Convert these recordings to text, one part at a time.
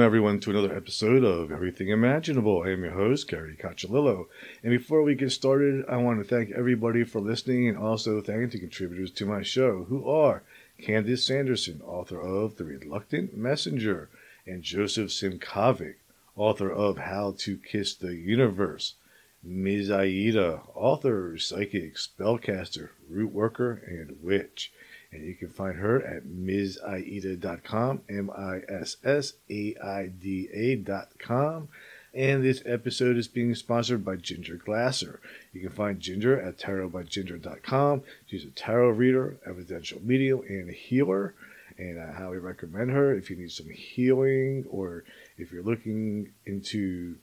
Welcome, everyone, to another episode of Everything Imaginable. I am your host, Gary Cacciolillo. And before we get started, I want to thank everybody for listening and also thank the contributors to my show, who are Candice Sanderson, author of The Reluctant Messenger, and Joseph Simkovic, author of How to Kiss the Universe. Ms. Aida, author, psychic, spellcaster, root worker, and witch. And you can find her at MsAida.com, M I S S A I D A.com. And this episode is being sponsored by Ginger Glasser. You can find Ginger at tarotbyginger.com. She's a tarot reader, evidential medium, and healer. And I highly recommend her if you need some healing or if you're looking into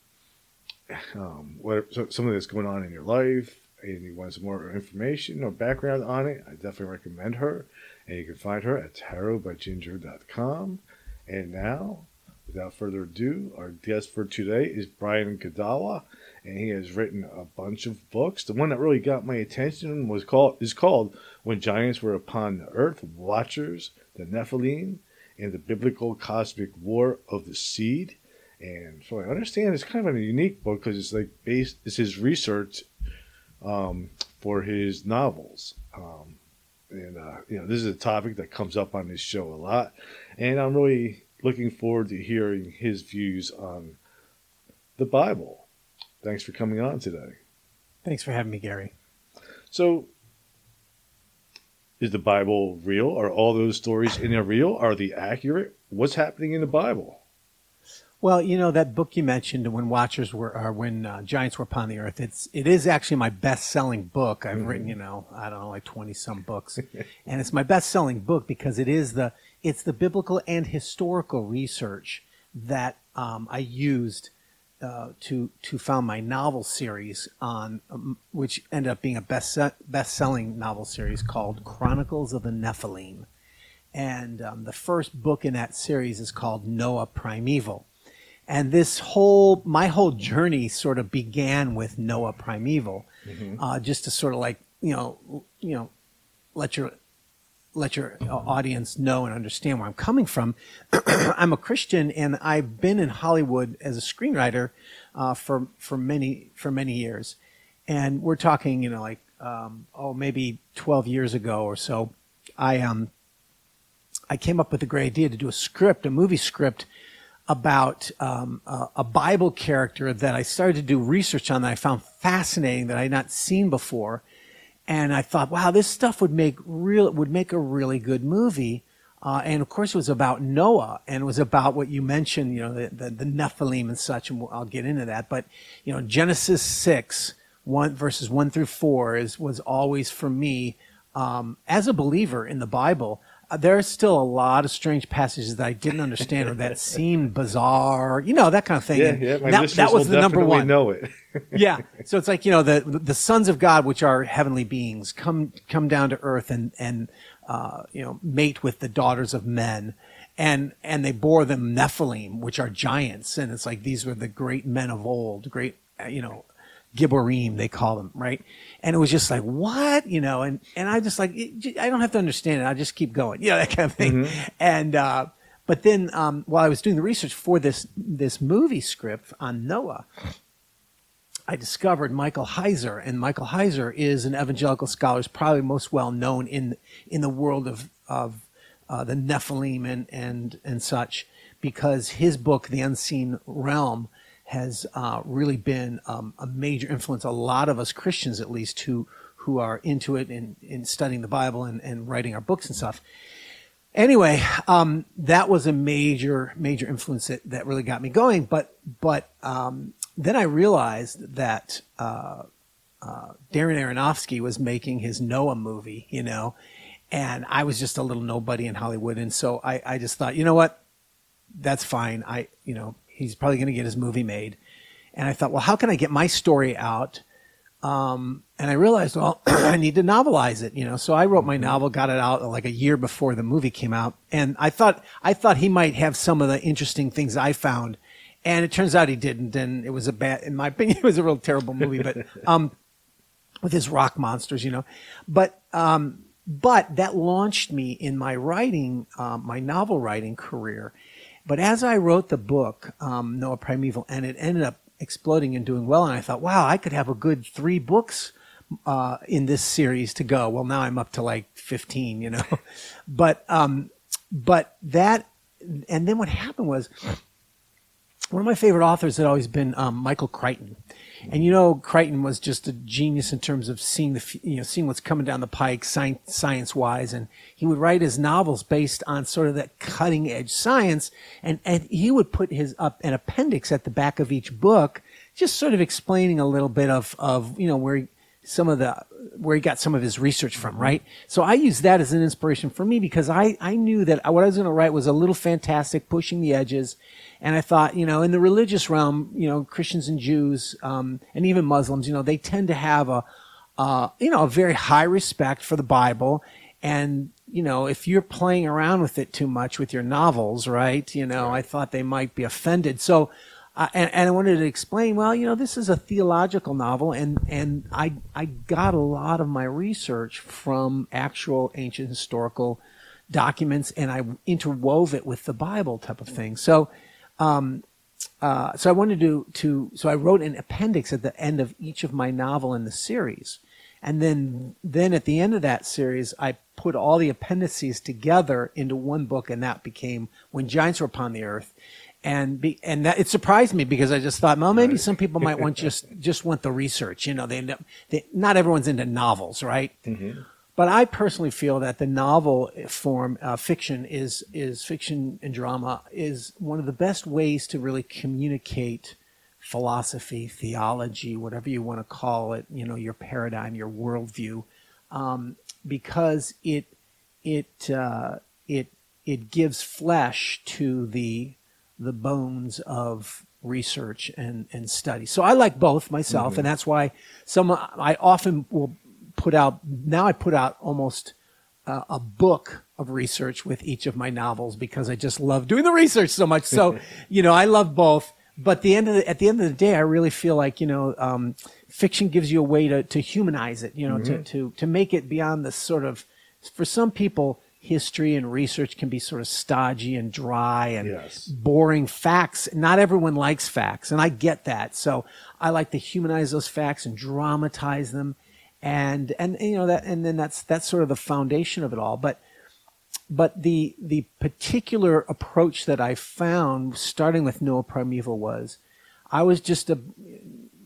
um, what something that's going on in your life and you want some more information or background on it, I definitely recommend her. And you can find her at tarotbyginger.com. And now, without further ado, our guest for today is Brian Godawa, and he has written a bunch of books. The one that really got my attention was called is called When Giants Were Upon the Earth, Watchers, the Nephilim, and the Biblical Cosmic War of the Seed. And so I understand it's kind of a unique book because it's like based, it's his research um, for his novels. Um, and uh, you know, this is a topic that comes up on this show a lot, and I'm really looking forward to hearing his views on the Bible. Thanks for coming on today. Thanks for having me, Gary. So, is the Bible real? Are all those stories in there real? Are they accurate? What's happening in the Bible? Well, you know that book you mentioned, when Watchers were, or when uh, Giants were upon the earth. It's it is actually my best-selling book. I've mm-hmm. written, you know, I don't know, like twenty some books, and it's my best-selling book because it is the it's the biblical and historical research that um, I used uh, to to found my novel series on, um, which ended up being a best best-selling novel series called Chronicles of the Nephilim, and um, the first book in that series is called Noah Primeval and this whole my whole journey sort of began with Noah Primeval, mm-hmm. uh, just to sort of like you know you know let your let your audience know and understand where I'm coming from. I'm a Christian, and I've been in Hollywood as a screenwriter uh, for for many for many years, and we're talking you know like um, oh maybe 12 years ago or so. I um I came up with a great idea to do a script, a movie script about um, a, a, Bible character that I started to do research on that I found fascinating that I had not seen before, and I thought, wow, this stuff would make real would make a really good movie. Uh, and of course, it was about Noah, and it was about what you mentioned, you know, the, the, the Nephilim and such, and I'll get into that. But you know, Genesis six one verses one through four is was always for me um, as a believer in the Bible there's still a lot of strange passages that I didn't understand or that seemed bizarre, you know, that kind of thing. Yeah, yeah. My that, that was the number one. Know it. yeah. So it's like you know the the sons of God, which are heavenly beings, come come down to earth and and uh, you know mate with the daughters of men, and and they bore them Nephilim, which are giants, and it's like these were the great men of old, great uh, you know Gibborim, they call them, right? And it was just like, what? You know, and, and I just like, I don't have to understand it. I just keep going, you know, that kind of thing. Mm-hmm. And, uh, but then, um, while I was doing the research for this, this movie script on Noah, I discovered Michael Heiser, and Michael Heiser is an evangelical scholar, is probably most well known in in the world of of uh, the Nephilim and and and such, because his book, The Unseen Realm, has uh, really been um, a major influence. A lot of us Christians, at least, who who are into it and in studying the Bible and, and writing our books and stuff. Anyway, um, that was a major major influence that, that really got me going. But but um, then I realized that uh, uh, Darren Aronofsky was making his Noah movie, you know, and I was just a little nobody in Hollywood, and so I, I just thought, you know what, that's fine. I you know He's probably going to get his movie made. And I thought, well, how can I get my story out Um, and I realized, well, I need to novelize it, you know. So I wrote my novel, got it out like a year before the movie came out, and I thought I thought he might have some of the interesting things I found, and it turns out he didn't, and it was a bad, in my opinion, it was a real terrible movie. But um, with his rock monsters, you know, but um, but that launched me in my writing, um, my novel writing career. But as I wrote the book, um, Noah Primeval, and it ended up exploding and doing well. And I thought, wow, I could have a good three books uh, in this series to go. Well, now I'm up to like 15, you know. but um, but that, and then what happened was one of my favorite authors had always been um, Michael Crichton. And you know, Crichton was just a genius in terms of seeing the, you know, seeing what's coming down the pike science, science wise. And he would write his novels based on sort of that cutting edge science. And, and he would put his up an appendix at the back of each book, just sort of explaining a little bit of, of, you know, where he, some of the where he got some of his research from, right? So I used that as an inspiration for me because I, I knew that what I was going to write was a little fantastic, pushing the edges, and I thought, you know, in the religious realm, you know, Christians and Jews, um, and even Muslims, you know, they tend to have a, uh, you know, a very high respect for the Bible. And, you know, if you're playing around with it too much with your novels, right, you know, I thought they might be offended. So, uh, and, and I wanted to explain, well, you know, this is a theological novel, and, and I, I got a lot of my research from actual ancient historical documents, and I interwove it with the Bible type of thing. So, um, uh, so I wanted to, to, so I wrote an appendix at the end of each of my novel in the series. And then, then at the end of that series, I put all the appendices together into one book, and that became When Giants Were Upon the Earth. And be, and that it surprised me because I just thought, well, maybe some people might want just just want the research. You know, they end up, they, not everyone's into novels, right? Mm-hmm. But I personally feel that the novel form, uh, fiction is is fiction and drama is one of the best ways to really communicate philosophy, theology, whatever you want to call it. You know, your paradigm, your worldview, um, because it it uh, it it gives flesh to the the bones of research and, and study. So I like both myself, Mm-hmm. and that's why some I often will put out now I put out almost uh, a book of research with each of my novels because I just love doing the research so much. So you know I love both. But the end of the, at the end of the day, I really feel like you know, um, fiction gives you a way to, to humanize it. You know, to, to to make it beyond the sort of for some people, history and research can be sort of stodgy and dry and Yes. boring facts. Not everyone likes facts, and I get that. So I like to humanize those facts and dramatize them, and and you know that, and then that's that's sort of the foundation of it all. But but the the particular approach that I found, starting with Noah Primeval, was I was just a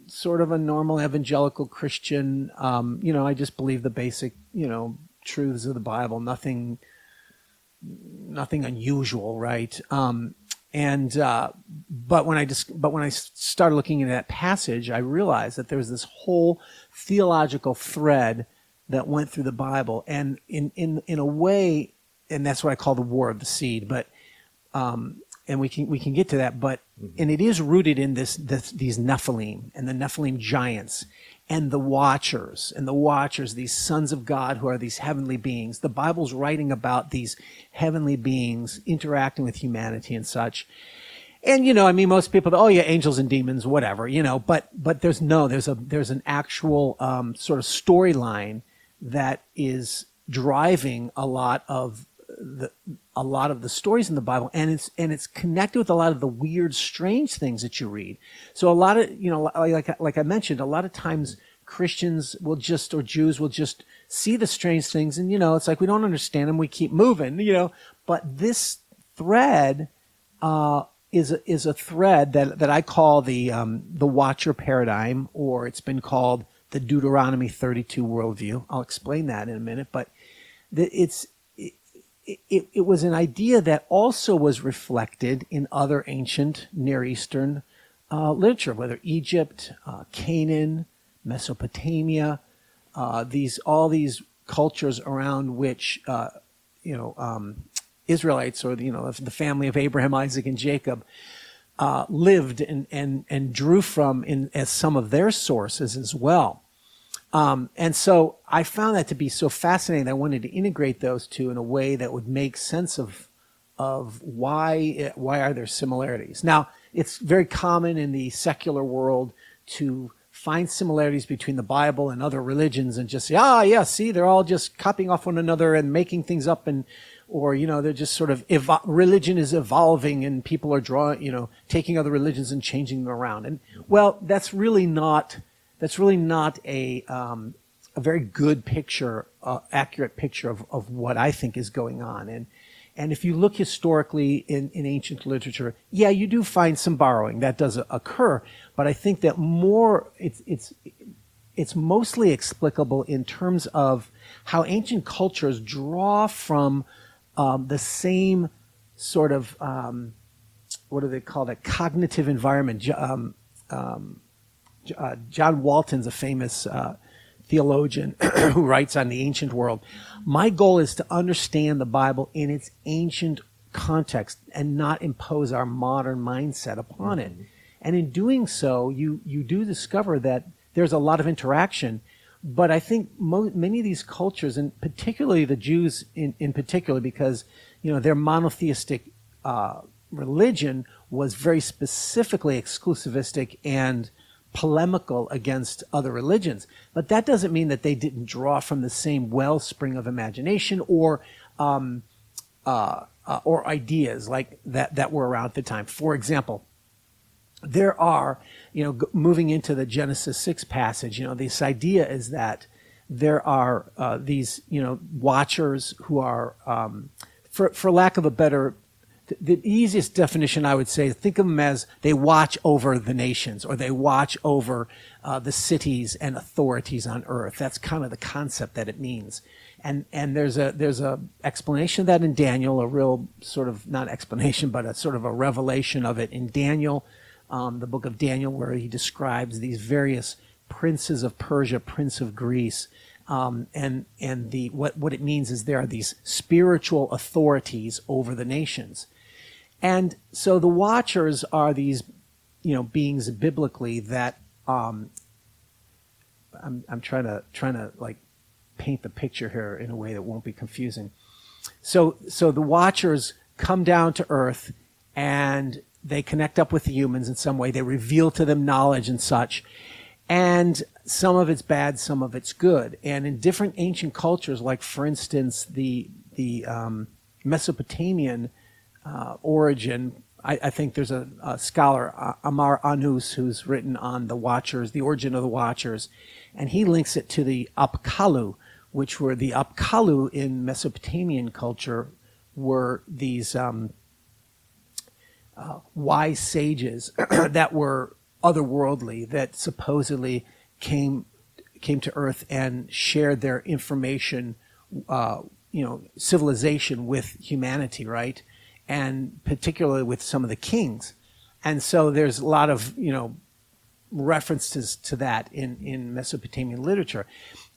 sort of a normal evangelical Christian. Um, you know, I just believe the basic, you know, truths of the Bible. Nothing, nothing unusual, right? Um, and uh, but when I just but when I started looking into that passage, I realized that there was this whole theological thread that went through the Bible, and in in in a way, and that's what I call the War of the Seed. But um, and we can we can get to that, but and it is rooted in this, this these Nephilim and the Nephilim giants and the Watchers and the Watchers, these sons of God who are these heavenly beings. The Bible's writing about these heavenly beings interacting with humanity and such. And you know, I mean, most people, oh yeah, angels and demons, whatever, you know. But but there's no, there's a there's an actual um, sort of storyline that is driving a lot of the a lot of the stories in the Bible, and it's and it's connected with a lot of the weird, strange things that you read. So a lot of you know, like like I mentioned, a lot of times Christians will just or Jews will just see the strange things, and you know, it's like we don't understand them, we keep moving, you know. But this thread uh, is a, is a thread that that I call the um, the Watcher paradigm, or it's been called the Deuteronomy 32 worldview. I'll explain that in a minute, but it's it, it, was an idea that also was reflected in other ancient Near Eastern uh, literature, whether Egypt, uh, Canaan, Mesopotamia, uh, these all these cultures around which uh, you know um, Israelites or you know the family of Abraham, Isaac, and Jacob uh, lived and, and and drew from in as some of their sources as well. Um, and so I found that to be so fascinating. I wanted to integrate those two in a way that would make sense of of why why are there similarities. Now, it's very common in the secular world to find similarities between the Bible and other religions and just say, ah, yeah, see, they're all just copying off one another and making things up and or you know they're just sort of evo- religion is evolving and people are drawing you know taking other religions and changing them around and well that's really not that's really not a um, a very good picture uh, accurate picture of, of what I think is going on and and if you look historically in, in ancient literature, yeah, you do find some borrowing that does occur, but I think that more it's it's it's mostly explicable in terms of how ancient cultures draw from um, the same sort of um, what do they call that cognitive environment. Um, um, uh, John Walton's a famous uh, theologian who writes on the ancient world. My goal is to understand the Bible in its ancient context and not impose our modern mindset upon mm-hmm. it. And in doing so, you you do discover that there's a lot of interaction but I think mo- many of these cultures, and particularly the Jews in, in particular, because you know their monotheistic uh, religion was very specifically exclusivistic and polemical against other religions. But that doesn't mean that they didn't draw from the same wellspring of imagination or um, uh, uh, or ideas like that that were around at the time. For example, there are, you know, moving into the Genesis 6 passage, you know, this idea is that there are uh, these, you know, watchers who are, um, for, for lack of a better, the easiest definition I would say, think of them as they watch over the nations or they watch over uh, the cities and authorities on earth. That's kind of the concept that it means. And, and there's a, there's a explanation of that in Daniel, a real sort of, not explanation, but a sort of a revelation of it in Daniel um, the book of Daniel, where he describes these various princes of Persia, prince of Greece, um, and and the what what it means is there are these spiritual authorities over the nations, and so the Watchers are these, you know, beings biblically that um, I'm I'm trying to trying to like paint the picture here in a way that won't be confusing. So so the Watchers come down to earth and they connect up with the humans in some way. They reveal to them knowledge and such. And some of it's bad, some of it's good. And in different ancient cultures, like for instance, the, the um, Mesopotamian uh, origin, I, I, think there's a, a, scholar, Amar Annus, who's written on the Watchers, the origin of the Watchers, and he links it to the Apkallu, which were the Apkallu in Mesopotamian culture were these um, uh, wise sages that were otherworldly that supposedly came came to Earth and shared their information, uh, you know, civilization with humanity, right? And particularly with some of the kings. And so there's a lot of, you know, references to that in, in Mesopotamian literature.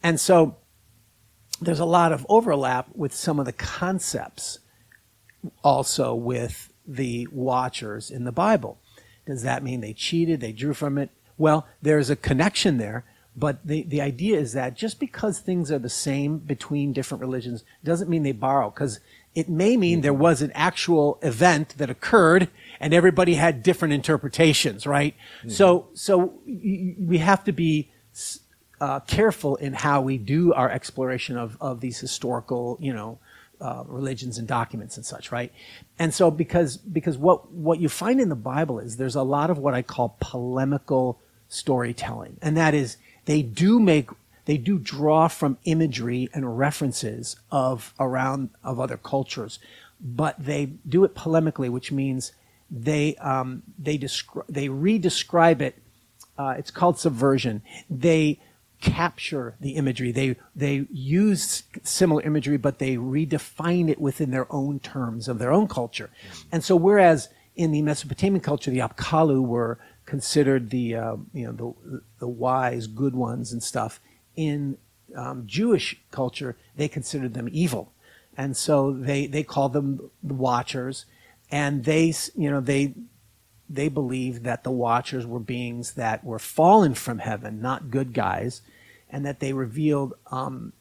And so there's a lot of overlap with some of the concepts also with the watchers in the Bible. Does that mean they cheated? They drew from it? Well, there's a connection there, but the, the idea is that just because things are the same between different religions doesn't mean they borrow, because it may mean there was an actual event that occurred and everybody had different interpretations, right? Mm-hmm. So, so we have to be uh, careful in how we do our exploration of, of these historical, you know, uh, religions and documents and such, right? And so because because what what you find in the Bible is there's a lot of what I call polemical storytelling, and that is they do make they do draw from imagery and references of around of other cultures, but they do it polemically, which means they um, they descri- they redescribe it. Uh, it's called subversion. They capture the imagery. They they use similar imagery, but they redefine it within their own terms of their own culture. And so, whereas in the Mesopotamian culture, the Apkallu were considered the uh, you know the the wise, good ones and stuff. In um, Jewish culture, they considered them evil, and so they they called them the Watchers, and they you know they they believed that the Watchers were beings that were fallen from heaven, not good guys, and that they revealed um,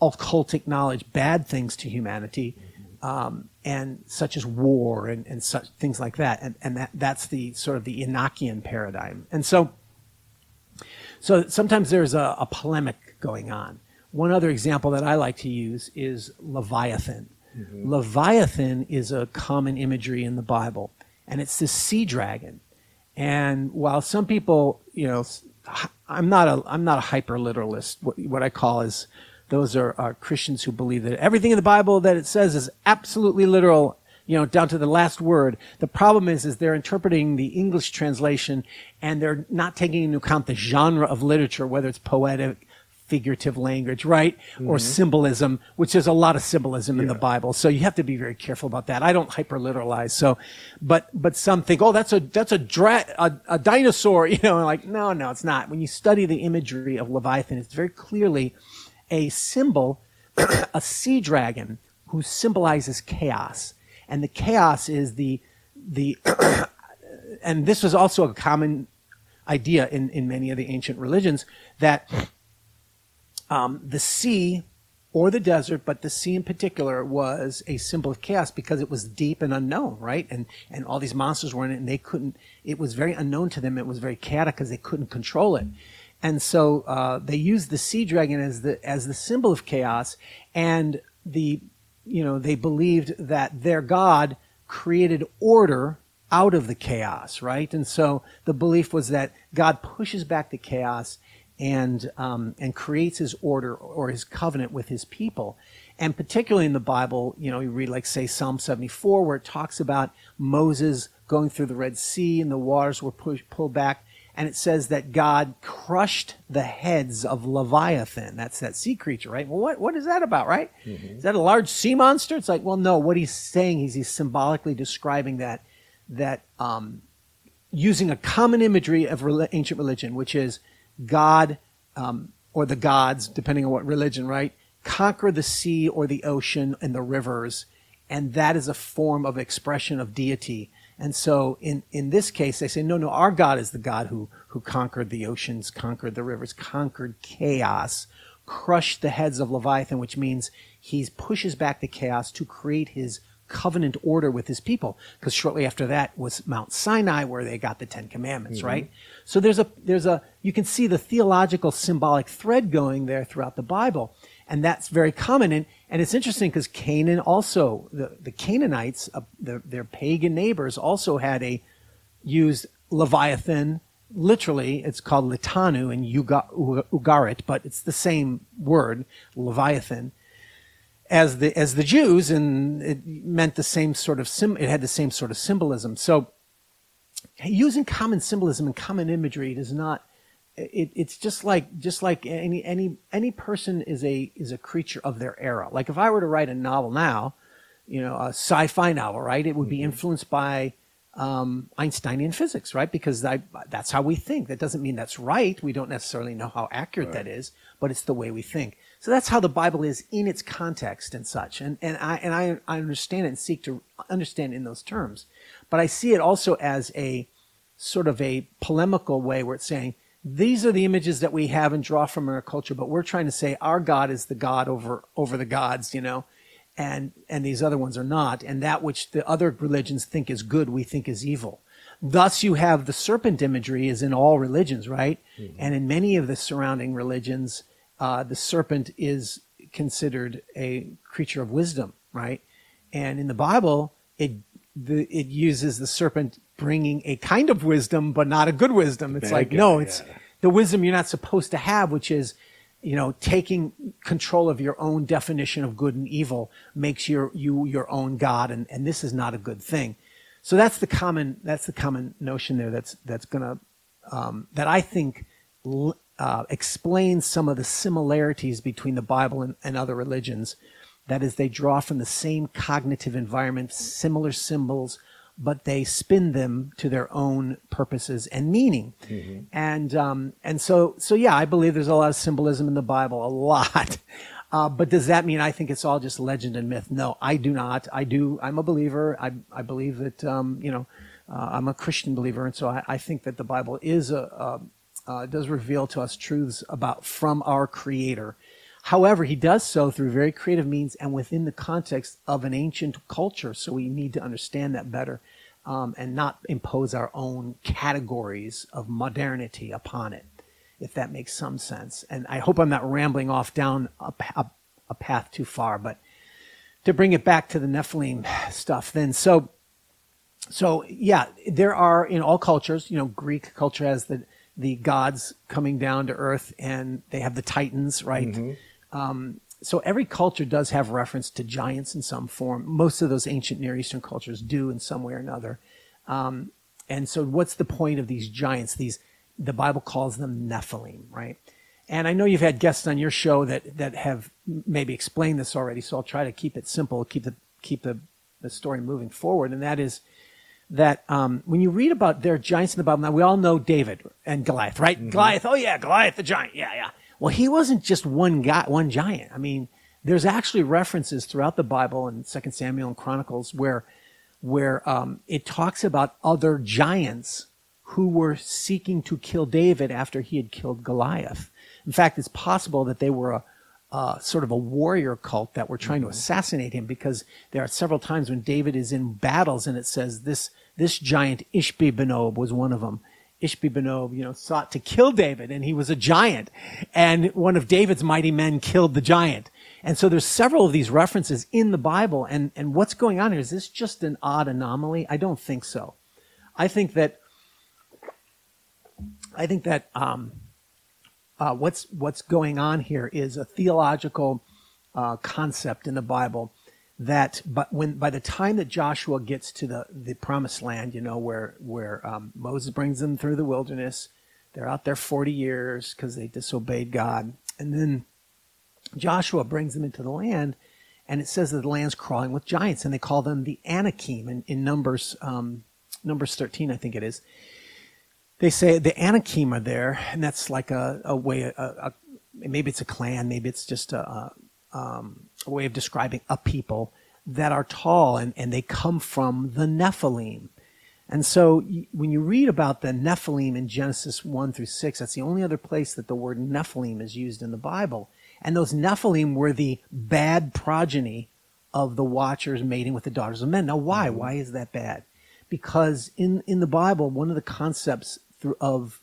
occultic knowledge, bad things to humanity, um, and such as war and, and such things like that. And, and that, that's the sort of the Enochian paradigm. And so, so sometimes there's a, a polemic going on. One other example that I like to use is Leviathan. Mm-hmm. Leviathan is a common imagery in the Bible, and it's this sea dragon. And while some people, you know, I'm not a I'm not a hyper literalist. What, what I call is those are, are Christians who believe that everything in the Bible that it says is absolutely literal, you know, down to the last word. The problem is, is they're interpreting the English translation and they're not taking into account the genre of literature, whether it's poetic, figurative language, right? Or mm-hmm. symbolism, which there's a lot of symbolism in the Bible. So you have to be very careful about that. I don't hyper literalize. So, but, but some think, oh, that's a, that's a, dra- a, a dinosaur, you know, like, no, no, it's not. When you study the imagery of Leviathan, it's very clearly a symbol, a sea dragon who symbolizes chaos. And the chaos is the, the, and this was also a common idea in, in many of the ancient religions that um, the sea or the desert, but the sea in particular was a symbol of chaos because it was deep and unknown, right? And and all these monsters were in it, and they couldn't. It was very unknown to them. It was very chaotic because they couldn't control it. And so uh, they used the sea dragon as the as the symbol of chaos, and the you know they believed that their god created order out of the chaos, right? And so the belief was that God pushes back the chaos and um, and creates his order or his covenant with his people. And particularly in the Bible, you know, you read like say Psalm 74 where it talks about Moses going through the Red Sea and the waters were pushed, pulled back and it says that God crushed the heads of Leviathan. That's that sea creature, right? Well, what, what is that about, right? Is that a large sea monster? It's like, well, no, what he's saying is he's symbolically describing that, that, um, using a common imagery of rel- ancient religion, which is God, um, or the gods, depending on what religion, right? Conquer the sea or the ocean and the rivers. And that is a form of expression of deity. And so in, in this case, they say, no, no, our God is the God who, who conquered the oceans, conquered the rivers, conquered chaos, crushed the heads of Leviathan, which means he pushes back the chaos to create his covenant order with his people. Because shortly after that was Mount Sinai, where they got the Ten Commandments, mm-hmm. right? So there's a, there's a, you can see the theological symbolic thread going there throughout the Bible. And that's very common. And, and it's interesting because Canaan also, the, the Canaanites, uh, their, their pagan neighbors also had a, used Leviathan, literally, it's called Litanu in Uga- Ugarit, but it's the same word, Leviathan, as the, as the Jews, and it meant the same sort of, sim, it had the same sort of symbolism. So using common symbolism and common imagery does not, it, it's just like just like any any any person is a is a creature of their era. Like if I were to write a novel now, you know, a sci-fi novel, right? It would be influenced by um, Einsteinian physics, right? Because I, that's how we think. That doesn't mean that's right. We don't necessarily know how accurate that is, but it's the way we think. So that's how the Bible is in its context and such. And and I and I, I understand it and seek to understand in those terms, but I see it also as a sort of a polemical way where it's saying these are the images that we have and draw from our culture, but we're trying to say our God is the God over over the gods, you know, and and these other ones are not, and that which the other religions think is good, we think is evil. Thus, you have the serpent imagery is in all religions, right? And in many of the surrounding religions, uh, the serpent is considered a creature of wisdom, right? And in the Bible, it the, it uses the serpent bringing a kind of wisdom, but not a good wisdom. It's like no, it's yeah. the wisdom you're not supposed to have, which is you know taking control of your own definition of good and evil makes your you your own god, and and this is not a good thing. So that's the common that's the common notion there. That's that's gonna um, that I think l- uh, explains some of the similarities between the Bible and, and other religions. That is, they draw from the same cognitive environment, similar symbols, but they spin them to their own purposes and meaning. And um, and so so yeah, I believe there's a lot of symbolism in the Bible, a lot. Uh, but does that mean I think it's all just legend and myth? No, I do not. I do. I'm a believer. I I believe that um, you know uh, I'm a Christian believer, and so I, I think that the Bible is a, a uh, does reveal to us truths about from our Creator. However, he does so through very creative means and within the context of an ancient culture. So we need to understand that better um, and not impose our own categories of modernity upon it, if that makes some sense. And I hope I'm not rambling off down a, a, a path too far, but to bring it back to the Nephilim stuff, then so so yeah, there are in all cultures, you know, Greek culture has the the gods coming down to earth, and they have the titans, right? Um, so every culture does have reference to giants in some form. Most of those ancient Near Eastern cultures do in some way or another. Um, and so, what's the point of these giants? These the Bible calls them Nephilim, right? And I know you've had guests on your show that that have maybe explained this already, so I'll try to keep it simple, keep the keep the, the story moving forward. And that is that um, when you read about their giants in the Bible, now we all know David and Goliath, right? Goliath, oh yeah, Goliath the giant, yeah, yeah. Well, he wasn't just one guy, one giant. I mean, there's actually references throughout the Bible and Second Samuel and Chronicles where where um, it talks about other giants who were seeking to kill David after he had killed Goliath. In fact, it's possible that they were a, uh, sort of a warrior cult that were trying to assassinate him because there are several times when David is in battles and it says this this giant Ishbi Benob was one of them. Ishbi Benob, you know, sought to kill David and he was a giant. And one of David's mighty men killed the giant. And so there's several of these references in the Bible. And, and what's going on here? Is this just an odd anomaly? I don't think so. I think that, I think that, um, uh, what's what's going on here is a theological uh, concept in the Bible that but when by the time that Joshua gets to the, the promised land, you know, where where um, Moses brings them through the wilderness, they're out there 40 years because they disobeyed God. And then Joshua brings them into the land, and it says that the land's crawling with giants, and they call them the Anakim in, in Numbers um, Numbers 13, I think it is they say the Anakim are there, and that's like a, a way, a, a, maybe it's a clan, maybe it's just a, um, a way of describing a people that are tall and, and they come from the Nephilim. And so when you read about the Nephilim in Genesis 1 through 6, that's the only other place that the word Nephilim is used in the Bible. And those Nephilim were the bad progeny of the watchers mating with the daughters of men. Now, why? Mm-hmm. Why is that bad? Because in, in the Bible, one of the concepts of,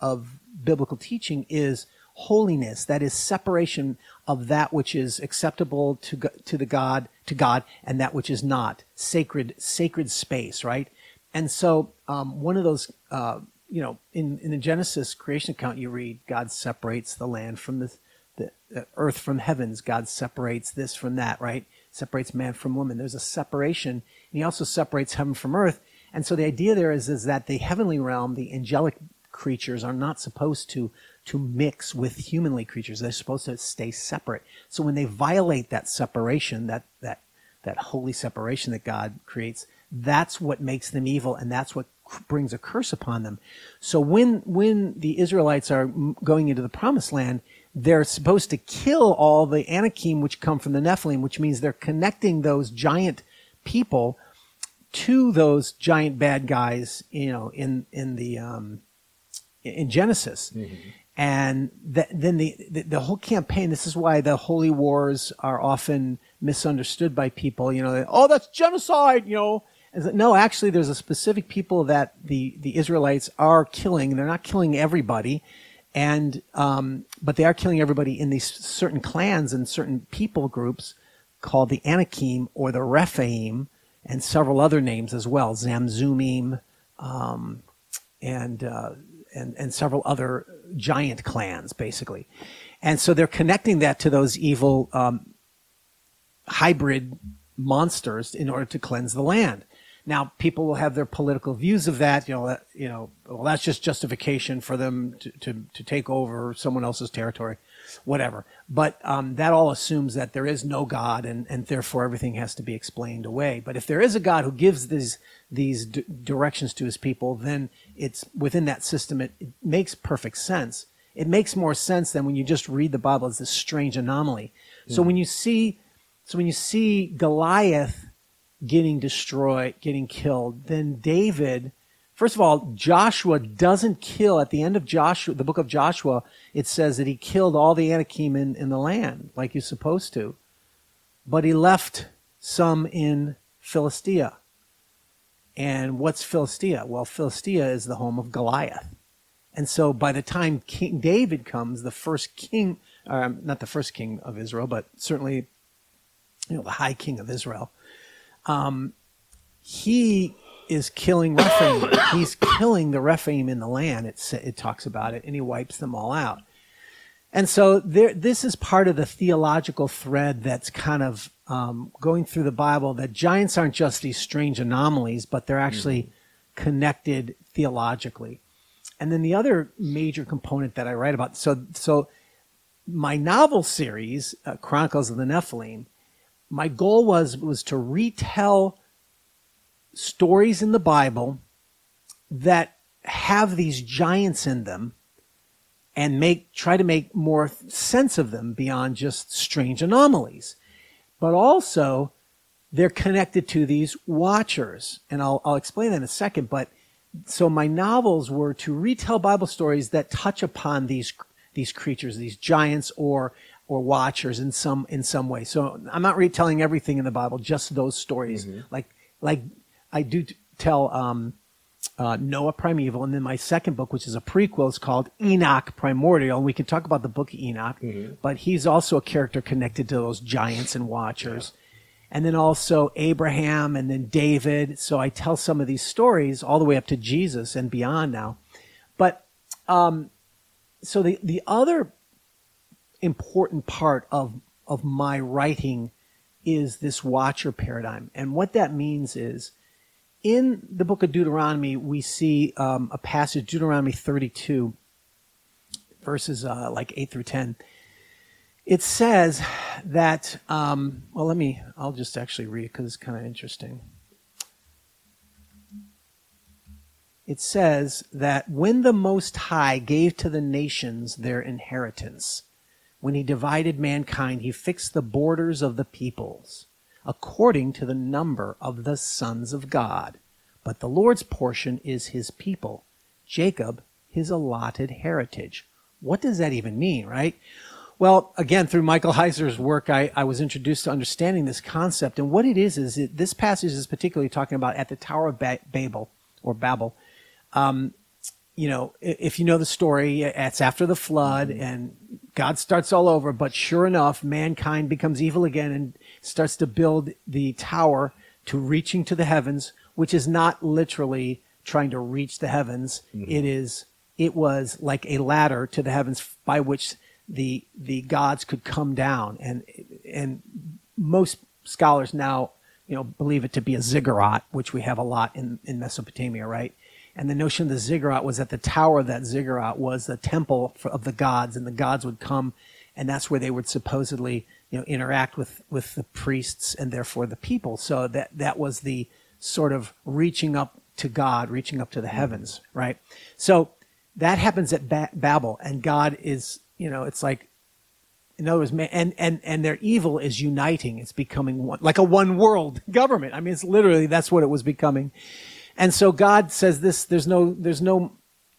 of biblical teaching is holiness. That is separation of that which is acceptable to, to the God, to God, and that which is not. Sacred, sacred space, right? And so, um, one of those, uh, you know, in, in the Genesis creation account, you read God separates the land from the, the earth from heavens. God separates this from that, right? Separates man from woman. There's a separation. And he also separates heaven from earth. And so the idea there is, is that the heavenly realm, the angelic creatures are not supposed to, to mix with humanly creatures. They're supposed to stay separate. So when they violate that separation, that, that, that holy separation that God creates, that's what makes them evil and that's what brings a curse upon them. So when, when the Israelites are going into the promised land, they're supposed to kill all the Anakim which come from the Nephilim, which means they're connecting those giant people to those giant bad guys, you know, in in the um, in Genesis, and th- then the, the the whole campaign. This is why the holy wars are often misunderstood by people. You know, they, oh, that's genocide. You know, no, actually, there's a specific people that the the Israelites are killing. They're not killing everybody. And um, but they are killing everybody in these certain clans and certain people groups called the Anakim or the Rephaim, and several other names as well, Zamzumim, um, and uh, and and several other giant clans, basically. And so they're connecting that to those evil um, hybrid monsters in order to cleanse the land. Now, people will have their political views of that. You know, that, you know, well, that's just justification for them to, to, to take over someone else's territory, whatever. But um, that all assumes that there is no God, and, and therefore everything has to be explained away. But if there is a God who gives these these d- directions to his people, then it's within that system. It, it makes perfect sense. It makes more sense than when you just read the Bible as this strange anomaly. So when you see, so when you see Goliath getting destroyed, getting killed, then David First of all, Joshua doesn't kill at the end of Joshua, the book of Joshua, it says that he killed all the Anakim in, in the land, like he's supposed to. But he left some in Philistia. And what's Philistia? Well, Philistia is the home of Goliath. And so by the time King David comes, the first king, um, not the first king of Israel, but certainly, you know, the high king of Israel, um, he is killing Rephaim. He's killing the Rephaim in the land. It, it talks about it, and he wipes them all out. And so there, this is part of the theological thread that's kind of um, going through the Bible. That giants aren't just these strange anomalies, but they're actually mm-hmm. connected theologically. And then the other major component that I write about, so so my novel series, uh, Chronicles of the Nephilim, my goal was was to retell stories in the Bible that have these giants in them and make try to make more sense of them beyond just strange anomalies. But also they're connected to these watchers. And I'll, I'll explain that in a second. But so my novels were to retell Bible stories that touch upon these these creatures, these giants or or watchers in some in some way. So I'm not retelling everything in the Bible, just those stories. Mm-hmm. Like like I do tell um, uh, Noah Primeval, and then my second book, which is a prequel, is called Enoch Primordial. And we can talk about the book of Enoch, mm-hmm. but he's also a character connected to those giants and watchers. Yeah. And then also Abraham and then David. So I tell some of these stories all the way up to Jesus and beyond now. But um, so the, the other important part of, of my writing is this watcher paradigm. And what that means is in the book of Deuteronomy, we see um, a passage, Deuteronomy 32, verses uh, like 8 through 10. It says that, um, well, let me, I'll just actually read it because it's kind of interesting. It says that when the Most High gave to the nations their inheritance, when he divided mankind, he fixed the borders of the peoples according to the number of the sons of God. But the Lord's portion is his people, Jacob, his allotted heritage. What does that even mean, right? Well, again, through Michael Heiser's work, I, I was introduced to understanding this concept. And what it is, is it, this passage is particularly talking about at the Tower of ba- Babel, or Babel. Um, you know, if you know the story, it's after the flood and God starts all over, but sure enough, mankind becomes evil again and starts to build the tower to reaching to the heavens, which is not literally trying to reach the heavens. Mm-hmm. It is, it was like a ladder to the heavens by which the, the gods could come down. And, and most scholars now, you know, believe it to be a ziggurat, which we have a lot in, in Mesopotamia, right? And the notion of the ziggurat was that the tower of that ziggurat was the temple for, of the gods, and the gods would come, and that's where they would supposedly, you know, interact with with the priests and therefore the people. So that that was the sort of reaching up to God, reaching up to the mm. heavens, right? So that happens at ba- Babel, and God is, you know, it's like in other words, and, and, and their evil is uniting. It's becoming one, like a one world government. I mean, it's literally, that's what it was becoming. And so God says this, there's no, there's no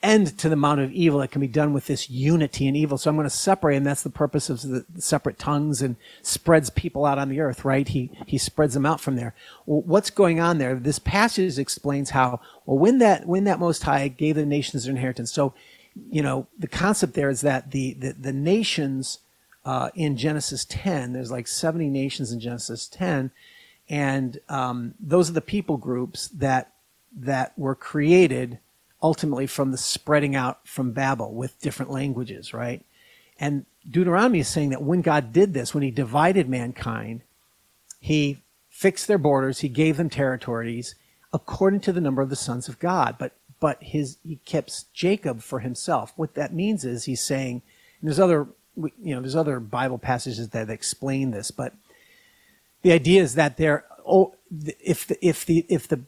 end to the amount of evil that can be done with this unity in evil. So I'm going to separate, and that's the purpose of the separate tongues and spreads people out on the earth, right? He, he spreads them out from there. Well, what's going on there? This passage explains how, well, when that, when that Most High gave the nations their inheritance. So, you know, the concept there is that the, the, the nations, uh, in Genesis 10, there's like 70 nations in Genesis 10, and um, those are the people groups that that were created ultimately from the spreading out from Babel with different languages, right? And Deuteronomy is saying that when God did this, when he divided mankind, he fixed their borders, he gave them territories according to the number of the sons of God. But but his he kept Jacob for himself. What that means is he's saying, and there's other you know there's other Bible passages that explain this, but the idea is that there oh if the if the if the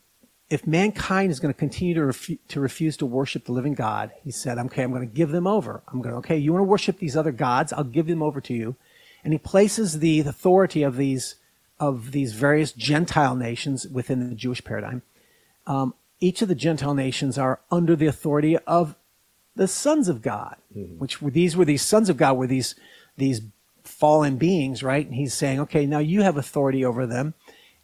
if mankind is going to continue to, refu- to refuse to worship the living God, he said, okay, I'm going to give them over. I'm going to, okay, you want to worship these other gods? I'll give them over to you. And he places the authority of these, of these various Gentile nations within the Jewish paradigm, um, each of the Gentile nations are under the authority of the sons of God, which were these were these sons of God were these these fallen beings, right? And he's saying, okay, now you have authority over them,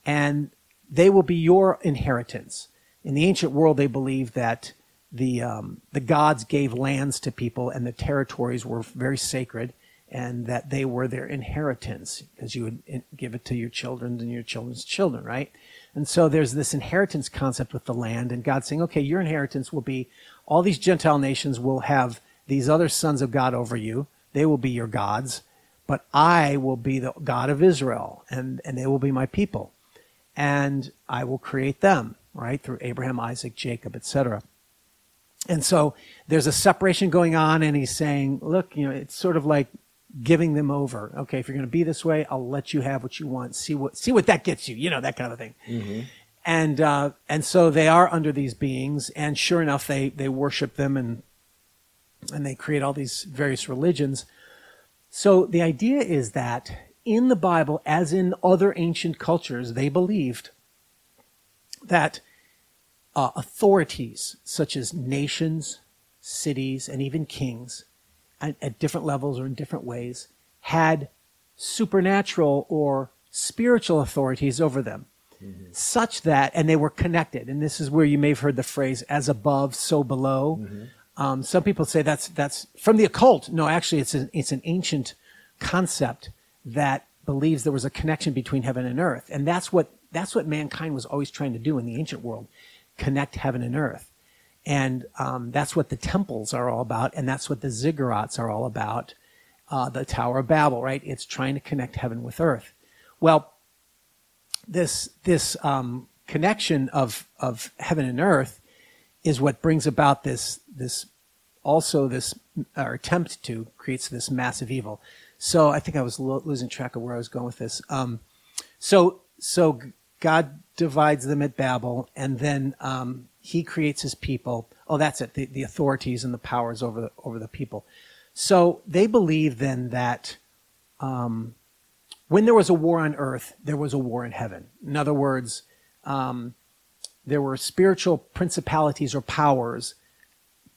and they will be your inheritance. In the ancient world, they believed that the um, the gods gave lands to people, and the territories were very sacred, and that they were their inheritance because you would give it to your children and your children's children, right? And so there's this inheritance concept with the land, and God saying, okay, your inheritance will be all these Gentile nations will have these other sons of God over you. They will be your gods, but I will be the God of Israel, and, and they will be my people. And I will create them, right, through Abraham, Isaac, Jacob, etc. And so there's a separation going on, and he's saying, look, you know, it's sort of like giving them over. Okay, if you're going to be this way, I'll let you have what you want. See what see what that gets you. You know that kind of thing. And uh, and so they are under these beings, and sure enough, they they worship them and and they create all these various religions. So the idea is that in the Bible, as in other ancient cultures, they believed that uh, authorities such as nations, cities, and even kings at, at different levels or in different ways had supernatural or spiritual authorities over them. Such that and they were connected. And this is where you may have heard the phrase as above so below. Um, some people say that's that's from the occult. No actually it's an, it's an ancient concept that believes there was a connection between heaven and earth. And that's what that's what mankind was always trying to do in the ancient world connect heaven and earth. And um, that's what the temples are all about and that's what the ziggurats are all about uh, the tower of babel right? It's trying to connect heaven with earth. Well this this um, connection of of heaven and earth is what brings about this this also this attempt to creates this massive evil. So I think I was lo- losing track of where I was going with this. Um, so so God divides them at Babel, and then um, He creates His people. Oh, that's it. The, the authorities and the powers over the over the people. So they believe then that um, when there was a war on earth, there was a war in heaven. In other words, um, there were spiritual principalities or powers,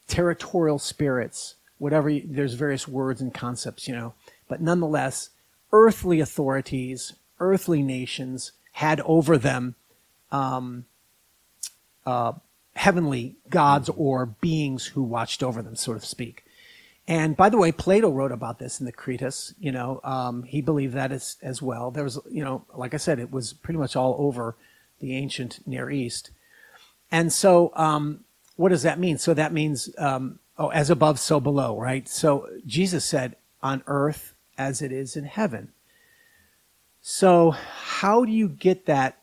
territorial spirits, whatever. You, there's various words and concepts, you know, but nonetheless, earthly authorities, earthly nations had over them um, uh, heavenly gods or beings who watched over them, so to speak. And by the way, Plato wrote about this in the Critias. You know, um, he believed that as as well. There was, you know, like I said, it was pretty much all over the ancient Near East. And so, um, what does that mean? So that means, um, oh, as above, so below, right? So Jesus said, "On earth as it is in heaven." So, how do you get that?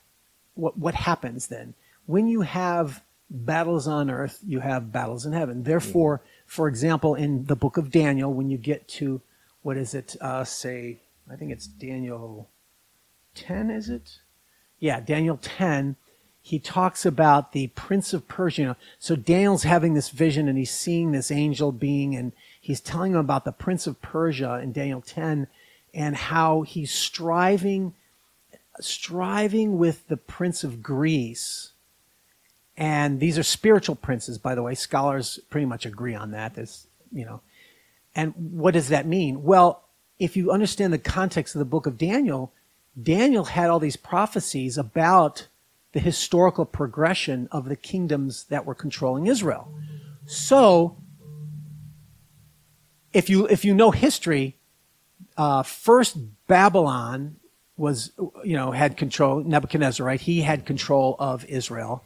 What what happens then when you have battles on earth? You have battles in heaven. Therefore for example, in the book of Daniel, when you get to, what is it, uh, say, I think it's Daniel 10, is it? Yeah, Daniel 10, he talks about the prince of Persia. So Daniel's having this vision and he's seeing this angel being, and he's telling him about the prince of Persia in Daniel 10 and how he's striving, striving with the prince of Greece and these are spiritual princes, by the way. Scholars pretty much agree on that. There's, you know, and what does that mean? Well, if you understand the context of the book of Daniel, Daniel had all these prophecies about the historical progression of the kingdoms that were controlling Israel. So, if you if you know history, uh, first Babylon was you know had control Nebuchadnezzar, right? He had control of Israel.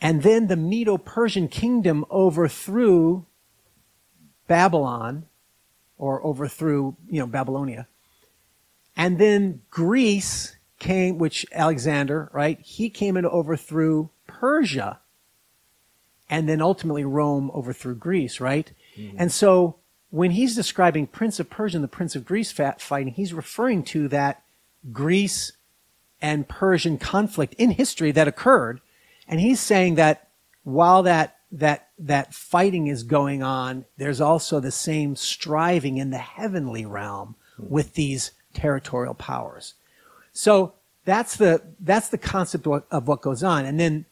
And then the Medo Persian kingdom overthrew Babylon or overthrew, you know, Babylonia. And then Greece came, which Alexander, right? He came and overthrew Persia. And then ultimately Rome overthrew Greece, right? And so when he's describing Prince of Persia and the Prince of Greece fighting, he's referring to that Greece and Persian conflict in history that occurred and he's saying that while that that that fighting is going on, there's also the same striving in the heavenly realm with these territorial powers. So that's the that's the concept of what goes on. And then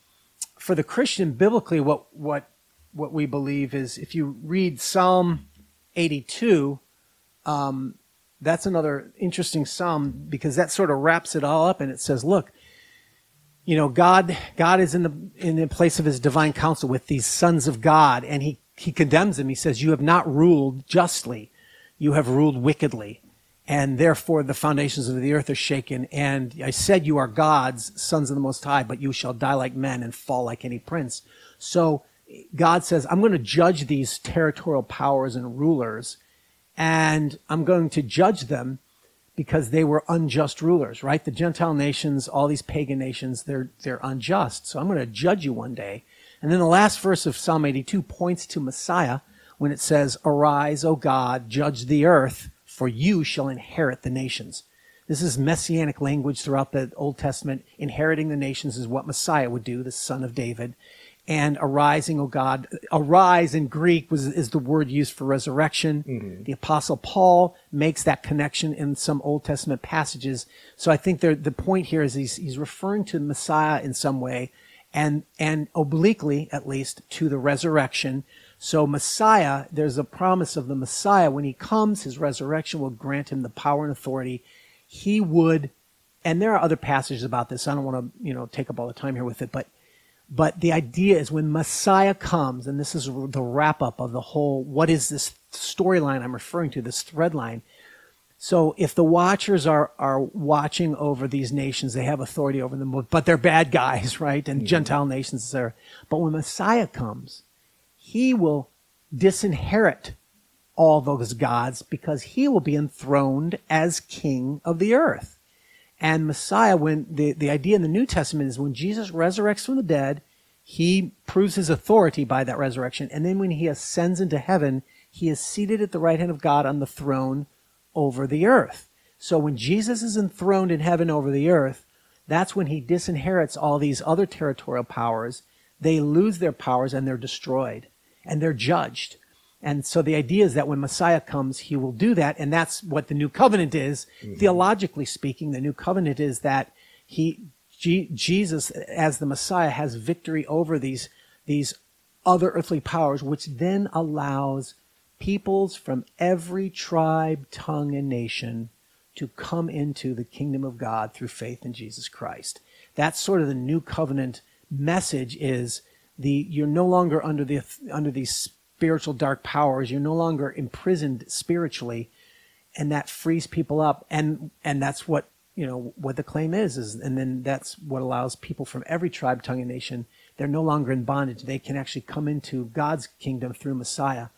for the Christian, biblically, what what what we believe is if you read Psalm 82, um, that's another interesting psalm because that sort of wraps it all up and it says, look, you know, God, God is in the, in the place of his divine council with these sons of God and he, he condemns them. He says, you have not ruled justly. You have ruled wickedly and therefore the foundations of the earth are shaken. And I said, you are gods, sons of the most high, but you shall die like men and fall like any prince. So God says, I'm going to judge these territorial powers and rulers and I'm going to judge them because they were unjust rulers, right? The Gentile nations, all these pagan nations, they're, they're unjust. So I'm going to judge you one day. And then the last verse of Psalm 82 points to Messiah when it says, Arise, O God, judge the earth, for you shall inherit the nations. This is messianic language throughout the Old Testament. Inheriting the nations is what Messiah would do, the son of David and arising, O God. Arise in Greek was, is the word used for resurrection. Mm-hmm. The apostle Paul makes that connection in some Old Testament passages. So I think the point here is he's, he's referring to Messiah in some way and, and obliquely, at least, to the resurrection. So Messiah, there's a promise of the Messiah. When he comes, his resurrection will grant him the power and authority. He would, and there are other passages about this. I don't want to, you know, take up all the time here with it, but but the idea is when Messiah comes, and this is the wrap up of the whole, what is this storyline I'm referring to, this thread line. So if the watchers are, are watching over these nations, they have authority over them, but they're bad guys, right? And Gentile nations, etc. But when Messiah comes, he will disinherit all those gods because he will be enthroned as king of the earth. And Messiah, when the, the idea in the New Testament is when Jesus resurrects from the dead, he proves his authority by that resurrection. And then when he ascends into heaven, he is seated at the right hand of God on the throne over the earth. So when Jesus is enthroned in heaven over the earth, that's when he disinherits all these other territorial powers. They lose their powers and they're destroyed and they're judged. And so the idea is that when Messiah comes, he will do that. And that's what the new covenant is. Mm-hmm. Theologically speaking, the new covenant is that he, G- Jesus, as the Messiah, has victory over these, these other earthly powers, which then allows peoples from every tribe, tongue, and nation to come into the kingdom of God through faith in Jesus Christ. That's sort of the new covenant message is the, you're no longer under the, under these spiritual dark powers. You're no longer imprisoned spiritually, and that frees people up. And and that's what you know what the claim is. Is and then that's what allows people from every tribe, tongue, and nation. They're no longer in bondage. They can actually come into God's kingdom through Messiah.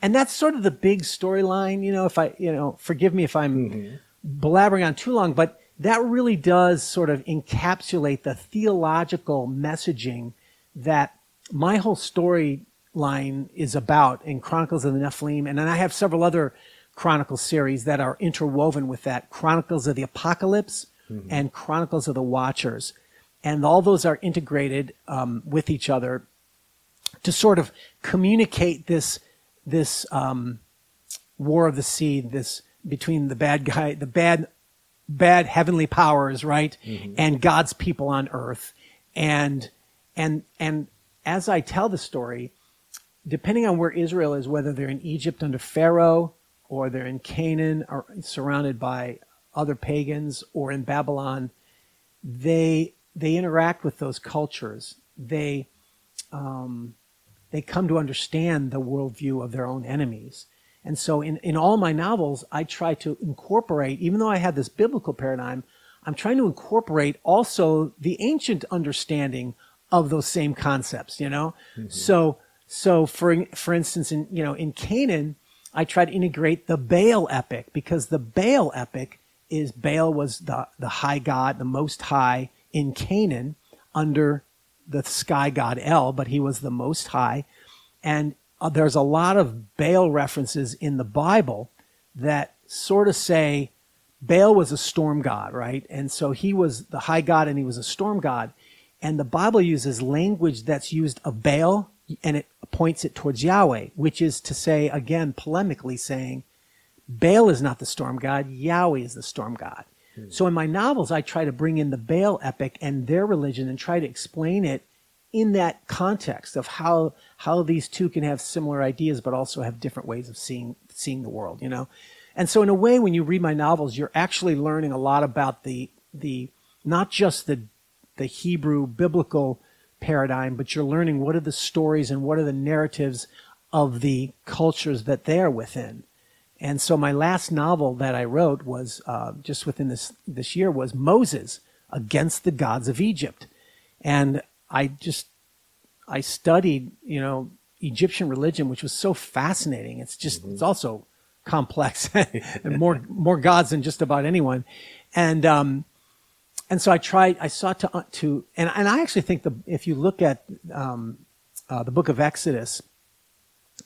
And that's sort of the big storyline. You know, if I you know, forgive me if I'm mm-hmm. blabbering on too long, but that really does sort of encapsulate the theological messaging that my whole story line is about in Chronicles of the Nephilim. And then I have several other Chronicle series that are interwoven with that Chronicles of the Apocalypse mm-hmm. and Chronicles of the Watchers. And all those are integrated um, with each other to sort of communicate this, this um, war of the seed, this between the bad guy, the bad, bad heavenly powers, right, mm-hmm. and God's people on earth. And, and, and as I tell the story, depending on where Israel is, whether they're in Egypt under Pharaoh or they're in Canaan or surrounded by other pagans or in Babylon, they they interact with those cultures. They um, they come to understand the worldview of their own enemies. And so in, in all my novels, I try to incorporate, even though I have this biblical paradigm, I'm trying to incorporate also the ancient understanding of those same concepts, you know? Mm-hmm. So so for for instance, in you know in Canaan, I try to integrate the Baal epic because the Baal epic is Baal was the the high god, the most high in Canaan under the sky god El, but he was the most high, and uh, there's a lot of Baal references in the Bible that sort of say Baal was a storm god, right? And so he was the high god and he was a storm god. And the Bible uses language that's used of Baal and it points it towards Yahweh, which is to say, again, polemically saying, Baal is not the storm god, Yahweh is the storm god. Hmm. So in my novels, I try to bring in the Baal epic and their religion and try to explain it in that context of how how these two can have similar ideas but also have different ways of seeing seeing the world, you know. And so in a way when you read my novels, you're actually learning a lot about the the not just the the Hebrew biblical paradigm, but you're learning what are the stories and what are the narratives of the cultures that they are within. And so my last novel that I wrote was uh, just within this this year was Moses against the gods of Egypt, and I just I studied you know Egyptian religion, which was so fascinating. It's just it's also complex and more more gods than just about anyone, and um, and so I tried. I sought to uh, to and and I actually think the if you look at um, uh, the book of Exodus,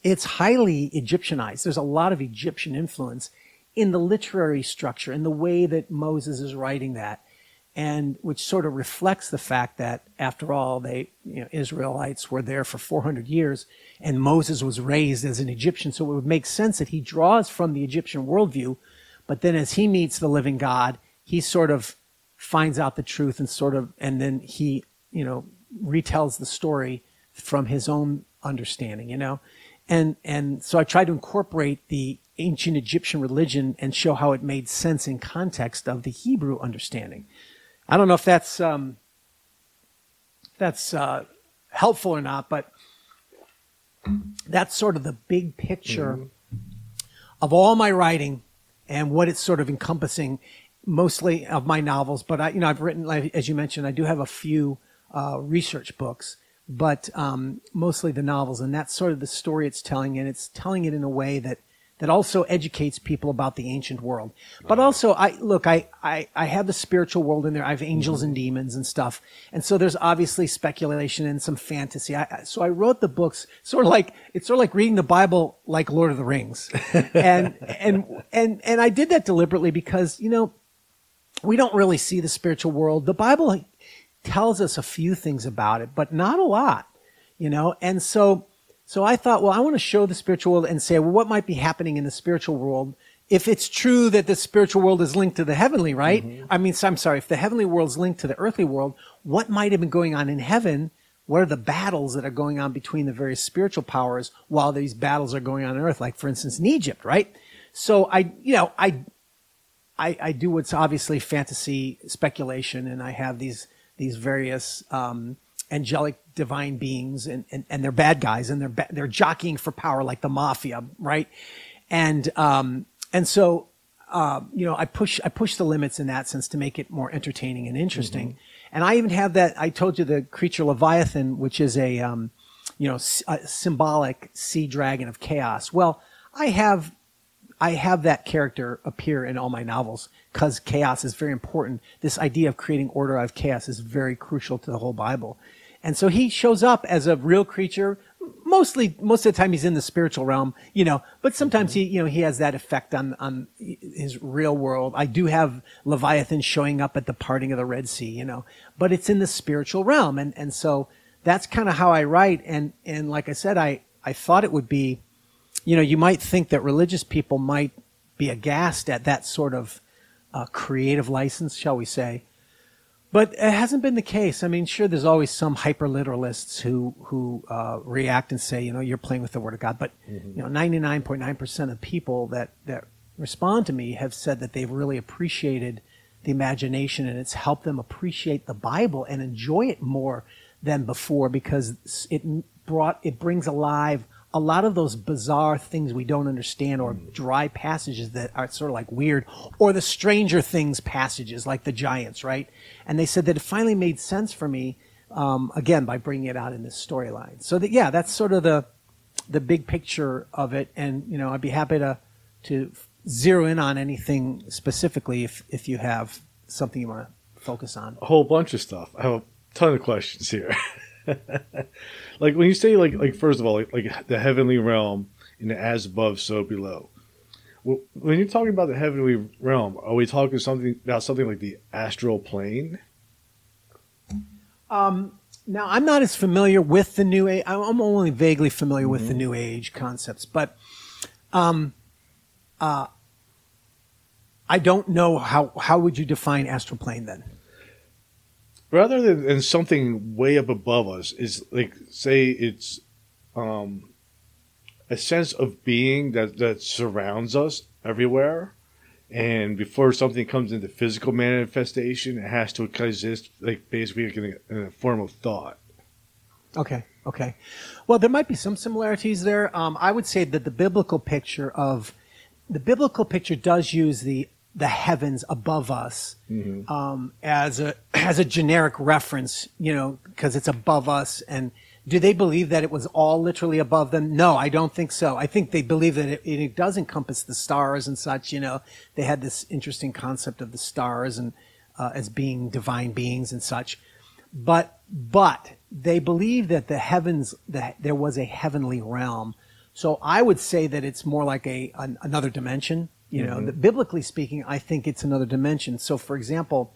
it's highly Egyptianized. There's a lot of Egyptian influence in the literary structure, in the way that Moses is writing that, and which sort of reflects the fact that, after all, they, you know, Israelites were there for 400 years, and Moses was raised as an Egyptian, so it would make sense that he draws from the Egyptian worldview, but then as he meets the living God, he sort of finds out the truth and sort of, and then he, you know, retells the story from his own understanding, you know? And, and so I tried to incorporate the ancient Egyptian religion and show how it made sense in context of the Hebrew understanding. I don't know if that's, um, that's, uh, helpful or not, but that's sort of the big picture of all my writing and what it's sort of encompassing mostly of my novels. But I, you know, I've written, like, as you mentioned, I do have a few, uh, research books but um, mostly the novels, and that's sort of the story it's telling, and it's telling it in a way that that also educates people about the ancient world. But also, I look, I I, I have the spiritual world in there. I have angels and demons and stuff, and so there's obviously speculation and some fantasy. I, so I wrote the books sort of like it's sort of like reading the Bible like Lord of the Rings, and and and and I did that deliberately because you know we don't really see the spiritual world. The Bible tells us a few things about it, but not a lot, you know? And so, so I thought, well, I want to show the spiritual world and say, well, what might be happening in the spiritual world if it's true that the spiritual world is linked to the heavenly, right? Mm-hmm. I mean, so I'm sorry, if the heavenly world is linked to the earthly world, what might have been going on in heaven? What are the battles that are going on between the various spiritual powers while these battles are going on on earth? Like, for instance, in Egypt, right? So I, you know, I, I, I do what's obviously fantasy speculation and I have these, these various um, angelic divine beings and, and, and they're bad guys and they're ba- they're jockeying for power like the mafia, right? And um, and so uh, you know I push I push the limits in that sense to make it more entertaining and interesting. Mm-hmm. And I even have that I told you the creature Leviathan, which is a um, you know a symbolic sea dragon of chaos. Well, I have I have that character appear in all my novels because chaos is very important. This idea of creating order out of chaos is very crucial to the whole Bible. And so he shows up as a real creature. Mostly, most of the time he's in the spiritual realm, you know, but sometimes he, you know, he has that effect on, on his real world. I do have Leviathan showing up at the parting of the Red Sea, you know, but it's in the spiritual realm. And, and so that's kind of how I write. And, and like I said, I, I thought it would be, you know, you might think that religious people might be aghast at that sort of uh, creative license, shall we say. But it hasn't been the case. I mean, sure, there's always some hyper literalists who who uh, react and say, you know, you're playing with the word of God. But mm-hmm. you know, 99.9 percent of people that that respond to me have said that they've really appreciated the imagination and it's helped them appreciate the Bible and enjoy it more than before because it brought it brings alive a lot of those bizarre things we don't understand or dry passages that are sort of like weird or the stranger things passages like the giants right? And they said that it finally made sense for me um, again by bringing it out in this storyline. So that yeah that's sort of the the big picture of it. And you know i'd be happy to to zero in on anything specifically if if you have something you want to focus on. A whole bunch of stuff. I have a ton of questions here like when you say like like first of all like, like the heavenly realm and the as above so below. Well, when you're talking about the heavenly realm, are we talking something about something like the astral plane? Um, now I'm not as familiar with the new age. I'm only vaguely familiar mm-hmm. with the new age concepts, but um, uh, I don't know how how would you define astral plane then? Rather than, than something way up above us is like say it's um a sense of being that that surrounds us everywhere and before something comes into physical manifestation it has to exist like basically like in, a, in a form of thought Okay. Okay. Well, there might be some similarities there. Um, I would say that the biblical picture of the biblical picture does use the the heavens above us um, as a as a generic reference, you know, because it's above us. And do they believe that it was all literally above them? No, I don't think so. I think they believe that it, it does encompass the stars and such. You know, they had this interesting concept of the stars and uh, as being divine beings and such. But but they believe that the heavens that there was a heavenly realm. So I would say that it's more like a an, another dimension. You know, that biblically speaking, I think it's another dimension. So, for example,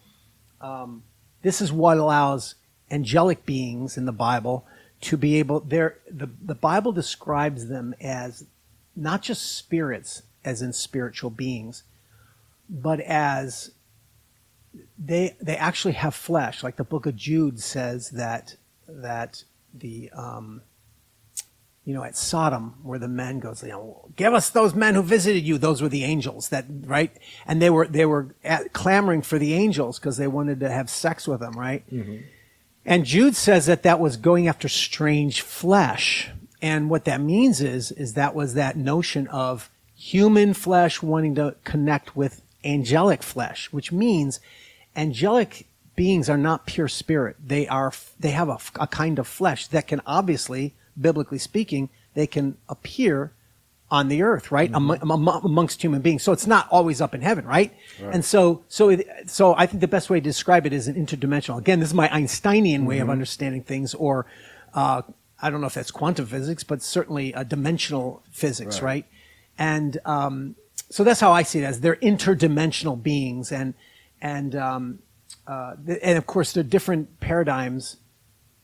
um, this is what allows angelic beings in the Bible to be able. There, the the Bible describes them as not just spirits, as in spiritual beings, but as they they actually have flesh. Like the book of Jude says that that the um, you know at Sodom where the men goes, you know, give us those men who visited you. Those were the angels that right, and they were they were at, clamoring for the angels because they wanted to have sex with them, right? Mm-hmm. And Jude says that that was going after strange flesh. And what that means is, is that was that notion of human flesh wanting to connect with angelic flesh, which means angelic beings are not pure spirit. They are, they have a, a kind of flesh that can obviously, biblically speaking, they can appear on the earth, right? Amo- amo- amongst human beings. So it's not always up in heaven, right? And so, so, it, so I think the best way to describe it is an interdimensional. Again, this is my Einsteinian way of understanding things, or, uh, I don't know if that's quantum physics, but certainly a dimensional physics, right? And, um, so that's how I see it as they're interdimensional beings and, and, um, uh, th- and of course, they're different paradigms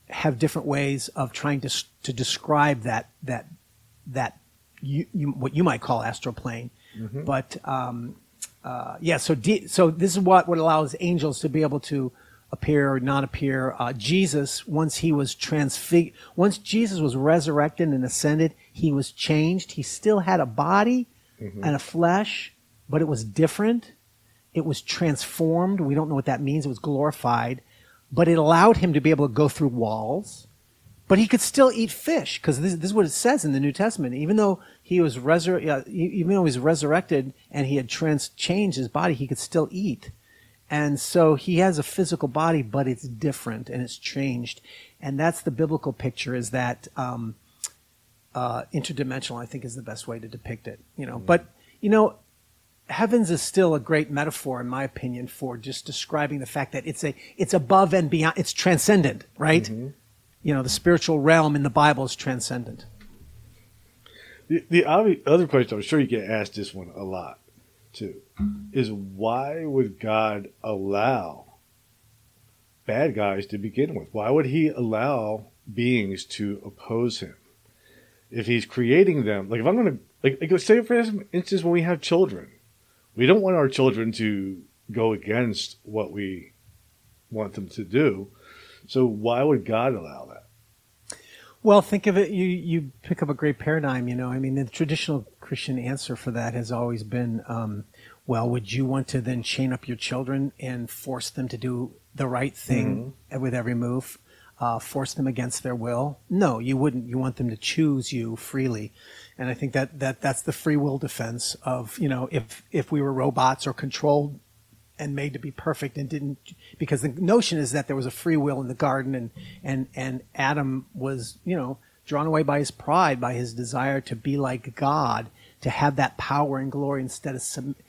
have different ways of trying to to describe that that that you, you what you might call astral plane. But um, uh, yeah, so so this is what what allows angels to be able to appear or not appear. Uh, Jesus, once he was transfigured, once Jesus was resurrected and ascended, he was changed. He still had a body and a flesh, but it was different. It was transformed. We don't know what that means. It was glorified, but it allowed him to be able to go through walls. But he could still eat fish because this, this is what it says in the New Testament. Even though he was resur- even though he was resurrected and he had trans- changed his body, he could still eat. And so he has a physical body, but it's different and it's changed. And that's the biblical picture is that um, uh, interdimensional, I think, is the best way to depict it. You know, but you know, heavens is still a great metaphor, in my opinion, for just describing the fact that it's a it's above and beyond. It's transcendent, right? Mm-hmm. You know, the spiritual realm in the Bible is transcendent. The, the other question, I'm sure you get asked this one a lot too, is why would God allow bad guys to begin with? Why would He allow beings to oppose Him? If He's creating them, like if I'm going to, like, like say for instance, when we have children, we don't want our children to go against what we want them to do. So why would God allow that? Well, think of it. You you pick up a great paradigm. You know, I mean, the traditional Christian answer for that has always been, um, well, would you want to then chain up your children and force them to do the right thing with every move, uh, force them against their will? No, you wouldn't. You want them to choose you freely, and I think that that that's the free will defense of you know if if we were robots or controlled and made to be perfect and didn't because the notion is that there was a free will in the garden and and and Adam was you know drawn away by his pride by his desire to be like God to have that power and glory instead of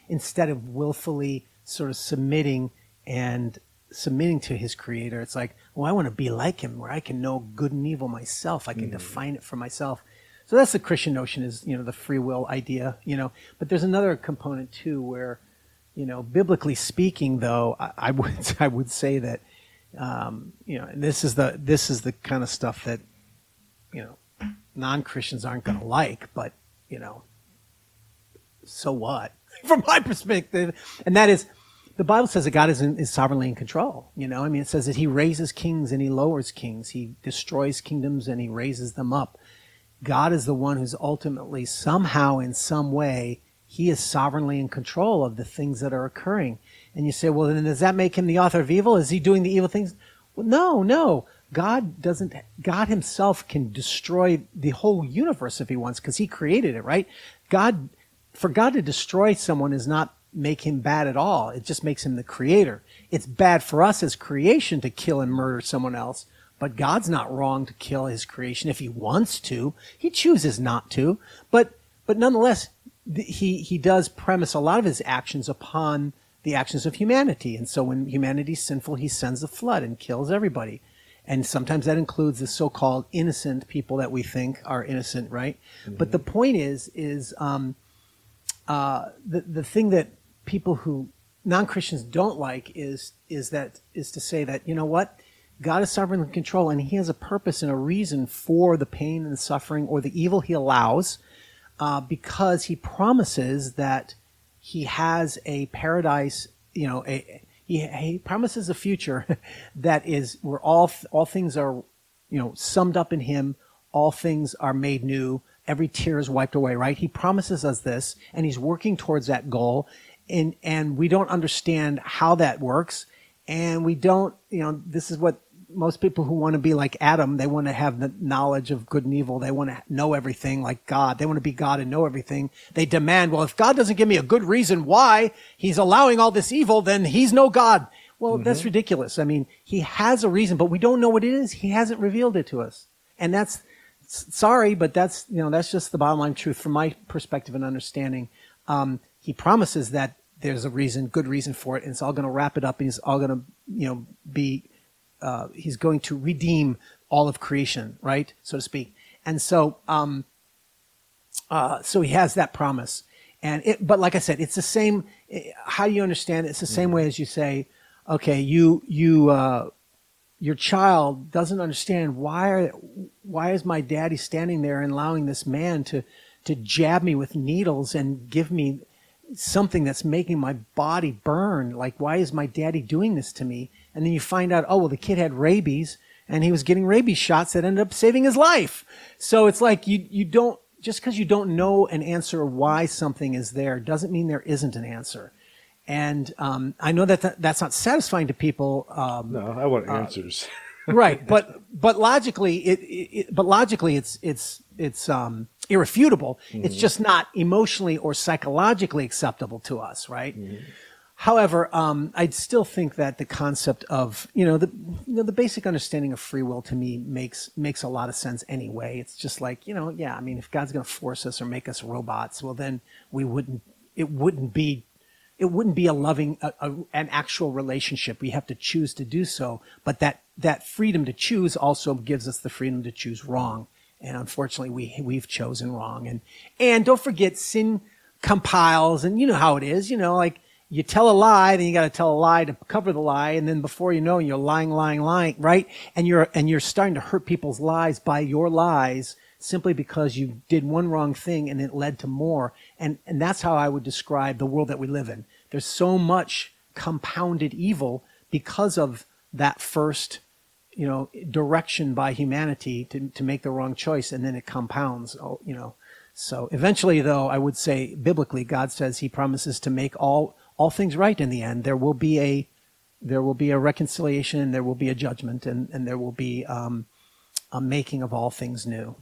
instead of willfully sort of submitting and submitting to his creator it's like well I want to be like him where I can know good and evil myself. I can define it for myself. So that's the Christian notion is you know the free will idea you know. But there's another component too where you know, biblically speaking, though, I, I would I would say that um, you know, and this is the this is the kind of stuff that you know non Christians aren't going to like, but you know, so what? From my perspective, and that is the Bible says that God is, in, is sovereignly in control. You know, I mean, it says that He raises kings and He lowers kings. He destroys kingdoms and He raises them up. God is the one who's ultimately, somehow, in some way, He is sovereignly in control of the things that are occurring. And you say, well, then does that make Him the author of evil? Is He doing the evil things? Well, no, no. God doesn't, God Himself can destroy the whole universe if He wants, because He created it, right? God, for God to destroy someone is not make him bad at all. It just makes him the creator. It's bad for us as creation to kill and murder someone else, but God's not wrong to kill his creation if he wants to. He chooses not to, but but nonetheless, he he does premise a lot of his actions upon the actions of humanity. And so when humanity's sinful, he sends a flood and kills everybody. And sometimes that includes the so-called innocent people that we think are innocent, right? Mm-hmm. But the point is, is um, uh, the the thing that people who non-Christians don't like is is that is to say that you know what God is sovereign in control and He has a purpose and a reason for the pain and the suffering or the evil He allows, uh, because He promises that He has a paradise. You know, a, he, he promises a future that is where all all things are, you know, summed up in Him. All things are made new. Every tear is wiped away. Right? He promises us this, and He's working towards that goal and and we don't understand how that works. And we don't you know this is what most people who want to be like adam they want to have the knowledge of good and evil. They want to know everything like god. They want to be god and know everything. They demand well if god doesn't give me a good reason why he's allowing all this evil then he's no god. Well mm-hmm. that's ridiculous. I mean he has a reason but we don't know what it is. He hasn't revealed it to us. And that's sorry but that's you know that's just the bottom line truth from my perspective and understanding. Um, he promises that there's a reason, good reason for it, and it's all going to wrap it up, and he's all going to, you know, be, uh, he's going to redeem all of creation, right, so to speak. And so, um, uh, so he has that promise, and it, but like I said, it's the same. How do you understand it? It's the same way as you say, okay, you you uh, your child doesn't understand why are why is my daddy standing there and allowing this man to to jab me with needles and give me something that's making my body burn. Like, why is my daddy doing this to me? And then you find out, oh, well, the kid had rabies and he was getting rabies shots that ended up saving his life. So it's like you, you don't, just because you don't know an answer why something is there doesn't mean there isn't an answer. And um, I know that th- that's not satisfying to people. Um, no, I want uh, answers. right, but but logically, it, it, but logically, it's it's it's um, irrefutable. Mm-hmm. It's just not emotionally or psychologically acceptable to us, right? Mm-hmm. However, um, I'd still think that the concept of you know the you know the basic understanding of free will to me makes makes a lot of sense anyway. It's just like you know, yeah. I mean, if God's going to force us or make us robots, well, then we wouldn't. It wouldn't be. It wouldn't be a loving, a, a, an actual relationship. We have to choose to do so, but that that freedom to choose also gives us the freedom to choose wrong and unfortunately we we've chosen wrong. And and don't forget sin compiles and you know how it is you know like you tell a lie then you got to tell a lie to cover the lie and then before you know you're lying lying lying right? And you're and you're starting to hurt people's lives by your lies simply because you did one wrong thing and it led to more. And and that's how I would describe the world that we live in. There's so much compounded evil because of that first you know, direction by humanity to, to make the wrong choice, and then it compounds, oh, you know. So eventually, though, I would say biblically, God says He promises to make all all things right in the end. There will be a there will be a reconciliation, and there will be a judgment, and, and there will be um, a making of all things new.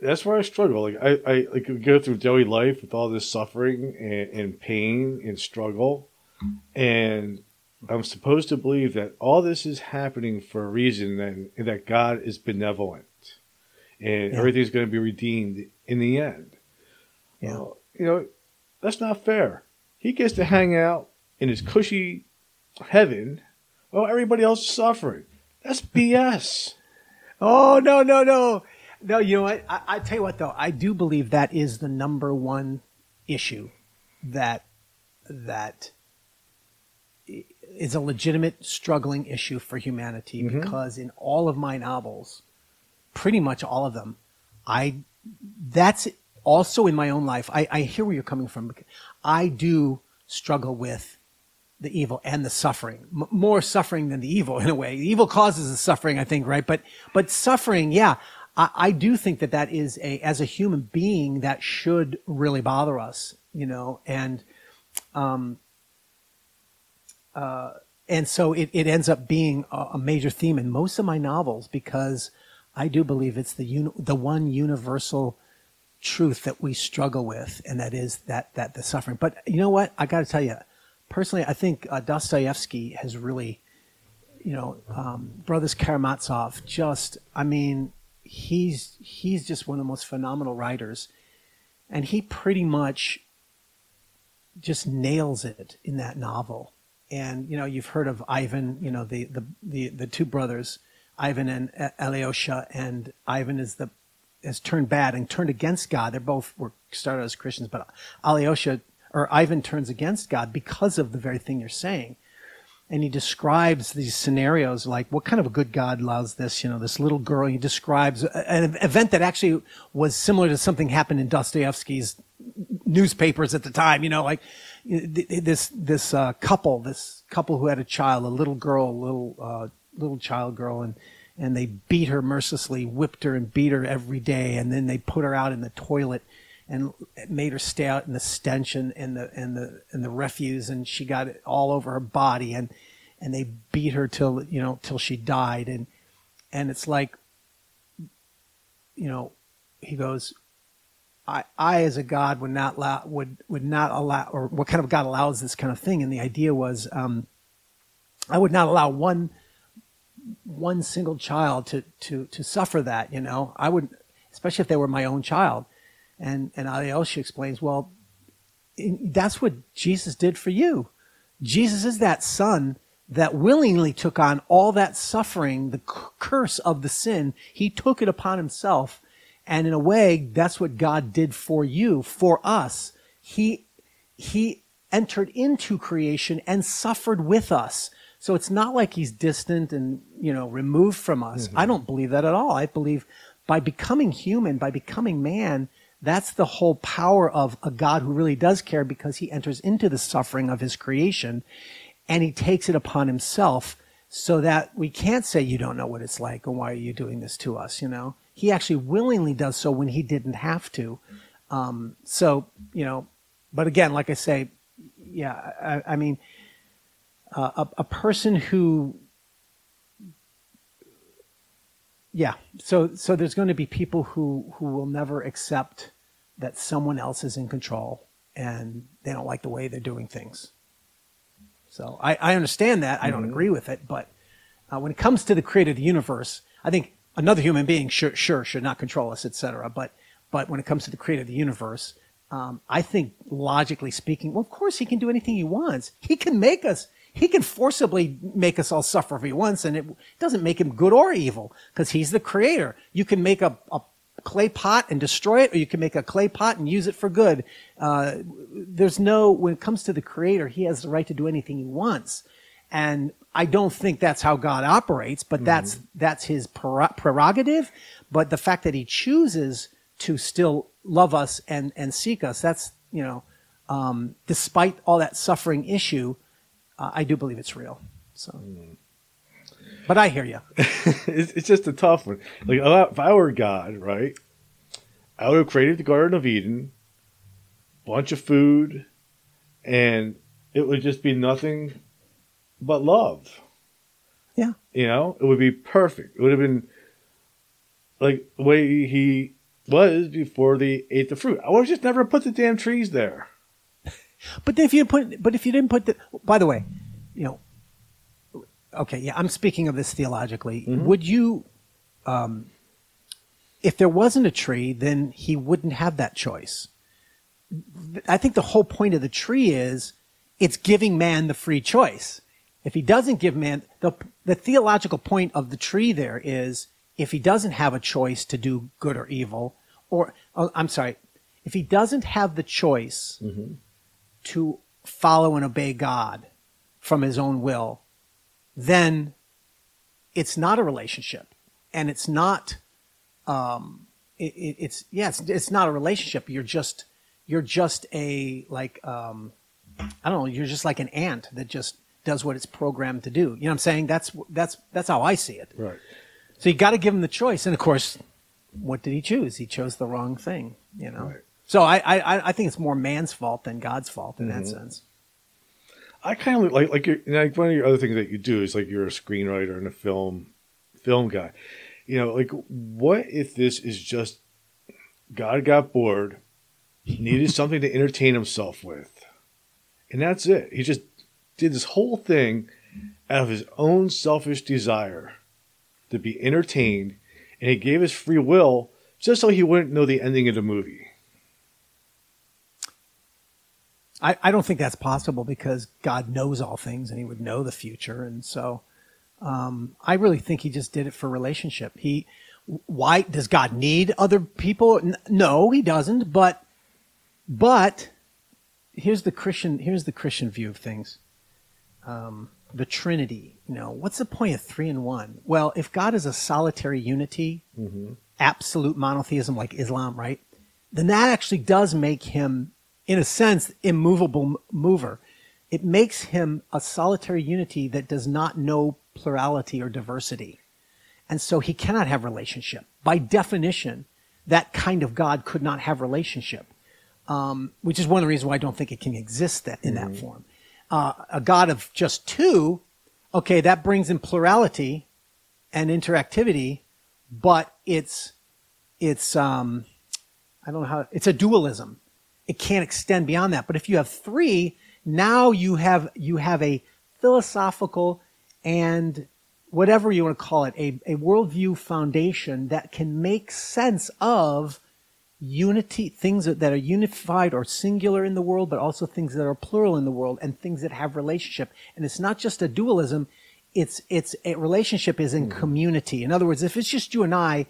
That's where I struggle. Like I, I like go through daily life with all this suffering and, and pain and struggle, and I'm supposed to believe that all this is happening for a reason and, that God is benevolent and yeah. everything's going to be redeemed in the end. Yeah. Well, you know, that's not fair. He gets to hang out in his cushy heaven while everybody else is suffering. That's BS. oh, no, no, no. No, you know what? I, I tell you what, though, I do believe that is the number one issue that that is a legitimate struggling issue for humanity mm-hmm. because in all of my novels, pretty much all of them, I that's also in my own life. I, I hear where you're coming from. I do struggle with the evil and the suffering, M- more suffering than the evil in a way. The evil causes the suffering, I think, right? But, but suffering, yeah, I, I do think that that is a, as a human being, that should really bother us, you know, and, um, uh, and so it, it ends up being a, a major theme in most of my novels because I do believe it's the the one universal truth that we struggle with, and that is that that the suffering. But you know what? I got to tell you, personally, I think uh, Dostoevsky has really, you know, um, Brothers Karamazov. Just, I mean, he's he's just one of the most phenomenal writers, and he pretty much just nails it in that novel. And you know, you've heard of Ivan, you know, the the the, the two brothers, Ivan and Alyosha, and Ivan is the has turned bad and turned against God. They're both were started as Christians, but Alyosha or Ivan turns against God because of the very thing you're saying. And he describes these scenarios like what kind of a good God allows this, you know, this little girl. He describes an event that actually was similar to something happened in Dostoevsky's newspapers at the time, you know, like this, this, uh, couple, this couple who had a child, a little girl, a little, uh, little child girl, and, and they beat her mercilessly, whipped her and beat her every day. And then they put her out in the toilet and made her stay out in the stench and, and the and the and the refuse, and she got it all over her body, and and they beat her till you know till she died, and and it's like, you know, he goes, I I as a God would not allow would would not allow or what kind of God allows this kind of thing, and the idea was, um, I would not allow one one single child to to to suffer that, you know, I would especially if they were my own child and, and Alyosha explains, well, that's what Jesus did for you. Jesus is that son that willingly took on all that suffering, the curse of the sin. He took it upon himself. And in a way, that's what God did for you, for us. He, he entered into creation and suffered with us. So it's not like he's distant and, you know, removed from us. Mm-hmm. I don't believe that at all. I believe by becoming human, by becoming man, that's the whole power of a God who really does care because he enters into the suffering of his creation and he takes it upon himself so that we can't say you don't know what it's like and why are you doing this to us, you know? He actually willingly does so when he didn't have to. Um, so, you know, but again, like I say, yeah, I, I mean, uh, a, a person who yeah. So so there's going to be people who who will never accept that someone else is in control and they don't like the way they're doing things. So I, I understand that. I don't mm-hmm. agree with it, but uh, when it comes to the creator of the universe, I think another human being sure, sure should not control us, etc. But but when it comes to the creator of the universe, um, I think logically speaking, well, of course he can do anything he wants. He can make us he can forcibly make us all suffer if he wants, and it doesn't make him good or evil because he's the creator. You can make a, a clay pot and destroy it, or you can make a clay pot and use it for good. Uh, there's no, when it comes to the creator, he has the right to do anything he wants. And I don't think that's how God operates, but mm-hmm. that's, that's his prerogative. But the fact that he chooses to still love us and, and seek us, that's, you know, um, despite all that suffering issue, uh, I do believe it's real. So, mm. but I hear you. it's, it's just a tough one. Like if I were God, right? I would have created the Garden of Eden, bunch of food, and it would just be nothing but love. Yeah. You know, it would be perfect. It would have been like the way he was before they ate the fruit. I would have just never put the damn trees there. But if you put, but if you didn't put the, by the way, you know, okay, yeah, I'm speaking of this theologically. Mm-hmm. Would you, um, if there wasn't a tree, then he wouldn't have that choice. I think the whole point of the tree is it's giving man the free choice. If he doesn't give man the the theological point of the tree there is if he doesn't have a choice to do good or evil, or oh, I'm sorry, if he doesn't have the choice mm-hmm to follow and obey God from his own will, then it's not a relationship. And it's not, um, it, it, it's, yeah, it's, it's not a relationship. You're just, you're just a, like, um, I don't know, you're just like an ant that just does what it's programmed to do. You know what I'm saying? That's that's that's how I see it. Right. So you got to give him the choice, and of course, what did he choose? He chose the wrong thing. You know. Right. So I, I I think it's more man's fault than God's fault in that Mm-hmm. sense. I kind of like like you're, like one of your other things that you do is like you're a screenwriter and a film film guy. You know, like what if this is just God got bored, needed something to entertain himself with, and that's it. He just did this whole thing out of his own selfish desire to be entertained, and he gave his free will just so he wouldn't know the ending of the movie. I, I don't think that's possible because God knows all things and he would know the future. And so um, I really think he just did it for relationship. He, why does God need other people? No, he doesn't. But, but here's the Christian, here's the Christian view of things. Um, the Trinity, you know, what's the point of three and one? Well, if God is a solitary unity, absolute monotheism like Islam, right? Then that actually does make him, in a sense, immovable mover. It makes him a solitary unity that does not know plurality or diversity. And so he cannot have relationship. By definition, that kind of God could not have relationship, um, which is one of the reasons why I don't think it can exist that, in that form. Uh, a God of just two, okay, that brings in plurality and interactivity, but it's it's um, I don't know how it's a dualism. It can't extend beyond that. But if you have three, now you have you have a philosophical and whatever you want to call it, a, a worldview foundation that can make sense of unity, things that that are unified or singular in the world, but also things that are plural in the world and things that have relationship. And it's not just a dualism. It's, it's a relationship is in hmm. community. In other words, if it's just you and I,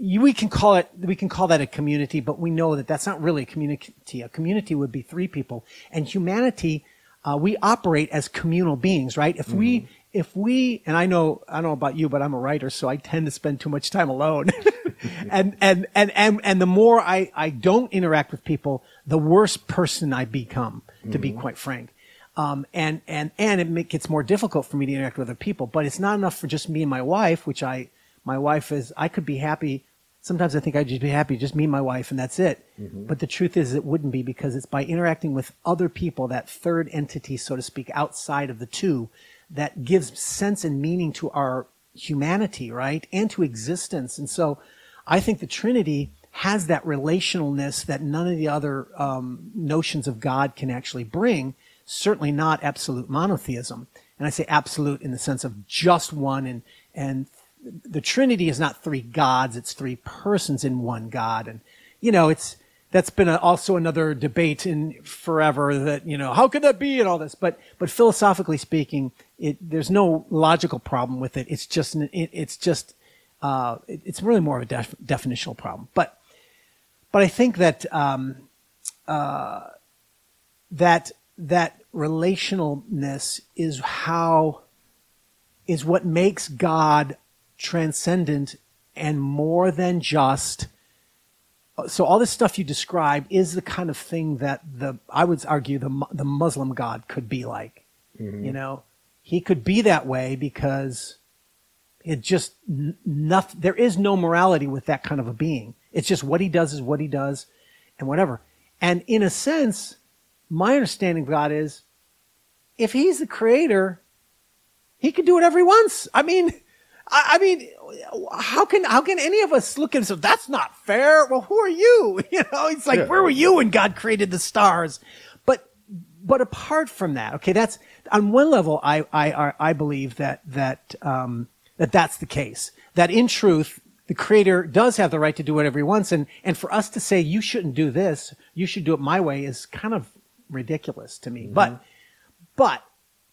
we can call it, we can call that a community, but we know that that's not really a community. A community would be three people and humanity, uh, we operate as communal beings, right? If we, if we, and I know, I don't know about you, but I'm a writer, so I tend to spend too much time alone. and, and, and, and, and the more I, I don't interact with people, the worse person I become, to be quite frank. Um, and, and, and it gets more difficult for me to interact with other people, but it's not enough for just me and my wife, which I, my wife is, I could be happy. Sometimes I think I'd just be happy, just me and my wife, and that's it. But the truth is, it wouldn't be because it's by interacting with other people, that third entity, so to speak, outside of the two, that gives sense and meaning to our humanity, right? And to existence. And so I think the Trinity has that relationalness that none of the other um, notions of God can actually bring. Certainly not absolute monotheism. And I say absolute in the sense of just one and, and the Trinity is not three gods, it's three persons in one God. And, you know, it's, that's been a, also another debate in forever that, you know, how could that be and all this? But, but philosophically speaking, it, there's no logical problem with it. It's just, it, it's just, uh, it- it's really more of a def- definitional problem. But, but I think that, um, uh, that, that relationalness is how, is what makes God transcendent and more than just so all this stuff you describe is the kind of thing that the I would argue the the Muslim God could be like. Mm-hmm. You know, he could be that way because it just nothing. There is no morality with that kind of a being. It's just what he does is what he does, and whatever. And in a sense, my understanding of God is, if he's the creator, he can do whatever he wants. I mean, I, I mean, how can how can any of us look at say that's not fair? Well, who are you? You know, it's like Yeah. where were you when God created the stars? But but apart from that, okay, that's on one level. I I I- believe that that um, that that's the case. That in truth, the Creator does have the right to do whatever He wants, and and for us to say you shouldn't do this, you should do it my way, is kind of ridiculous to me. But but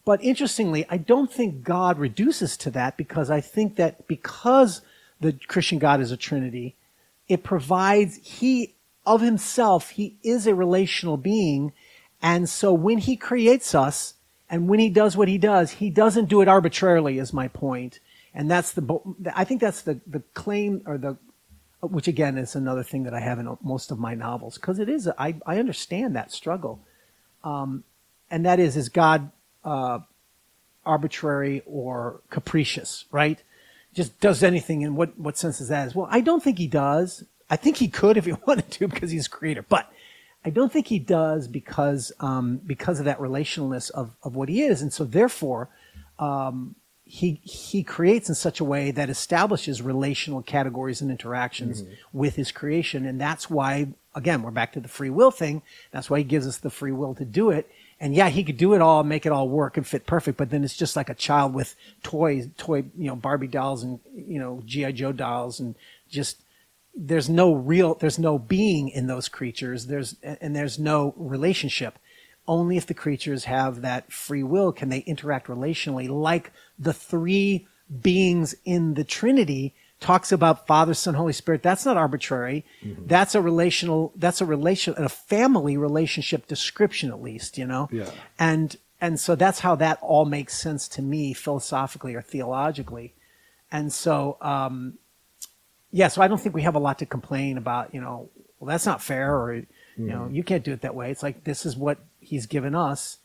but interestingly, I don't think God reduces to that because I think that because the Christian God is a Trinity, it provides He of Himself, He is a relational being. And so when He creates us and when He does what He does, He doesn't do it arbitrarily, is my point. And that's the, I think that's the, the claim or the, which again is another thing that I have in most of my novels because it is, I, I understand that struggle um, and that is, is God uh, arbitrary or capricious, right? Just does anything, and what, what sense is that? Is well, I don't think he does. I think he could if he wanted to because he's creator, but I don't think he does because um, because of that relationalness of, of what he is, and so therefore, um, he he creates in such a way that establishes relational categories and interactions with his creation, and that's why again we're back to the free will thing. That's why he gives us the free will to do it. And yeah, he could do it all, make it all work and fit perfect, but then it's just like a child with toys, toy, you know, Barbie dolls and you know GI Joe dolls, and just there's no real there's no being in those creatures. There's and there's no relationship. Only if the creatures have that free will can they interact relationally like the three beings in the trinity talks about father son holy spirit that's not arbitrary that's a relational that's a relation a family relationship description at least you know Yeah. and and so that's how that all makes sense to me philosophically or theologically and so um yeah, so I don't think we have a lot to complain about, you know, well, that's not fair or, you know, you can't do it that way. It's like, this is what he's given us.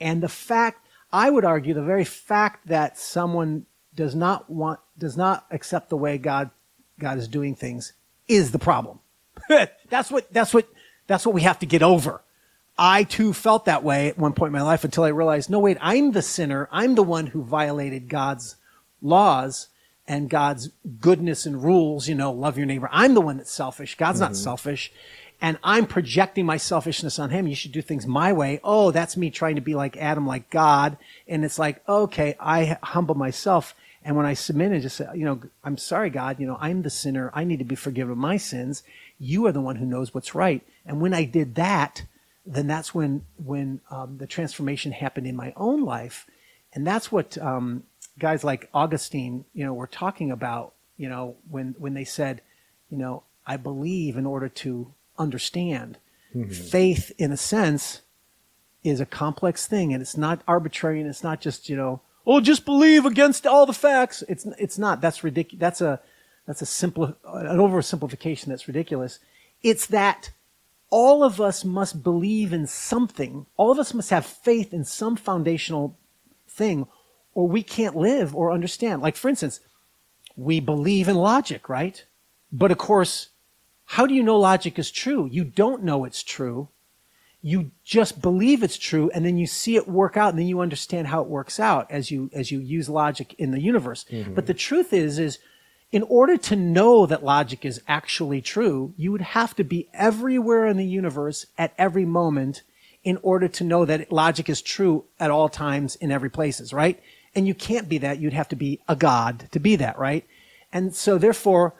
And the fact, I would argue, the very fact that someone does not want, does not accept the way God, God is doing things is the problem. that's what, that's what, that's what we have to get over. I too felt that way at one point in my life until I realized, no, wait, I'm the sinner. I'm the one who violated God's laws and God's goodness and rules, you know, love your neighbor. I'm the one that's selfish. God's not mm-hmm. selfish. And I'm projecting my selfishness on him. You should do things my way. Oh, that's me trying to be like Adam, like God. And it's like, okay, I humble myself. And when I submit and just say, you know, I'm sorry, God, you know, I'm the sinner. I need to be forgiven of my sins. You are the one who knows what's right. And when I did that, then that's when, when um, the transformation happened in my own life. And that's what um, guys like Augustine, you know, were talking about, you know, when, when they said, you know, I believe in order to understand. Faith, in a sense, is a complex thing and it's not arbitrary and it's not just, you know, oh, just believe against all the facts. It's, it's not. That's ridiculous. That's a, that's a simple, an oversimplification that's ridiculous. It's that all of us must believe in something. All of us must have faith in some foundational thing or we can't live or understand. Like, for instance, we believe in logic, right? But of course, how do you know logic is true? You don't know it's true. You just believe it's true and then you see it work out and then you understand how it works out as you, as you use logic in the universe. Mm-hmm. But the truth is, is in order to know that logic is actually true, you would have to be everywhere in the universe at every moment in order to know that logic is true at all times in every places, right? And you can't be that. You'd have to be a god to be that, right? And so therefore,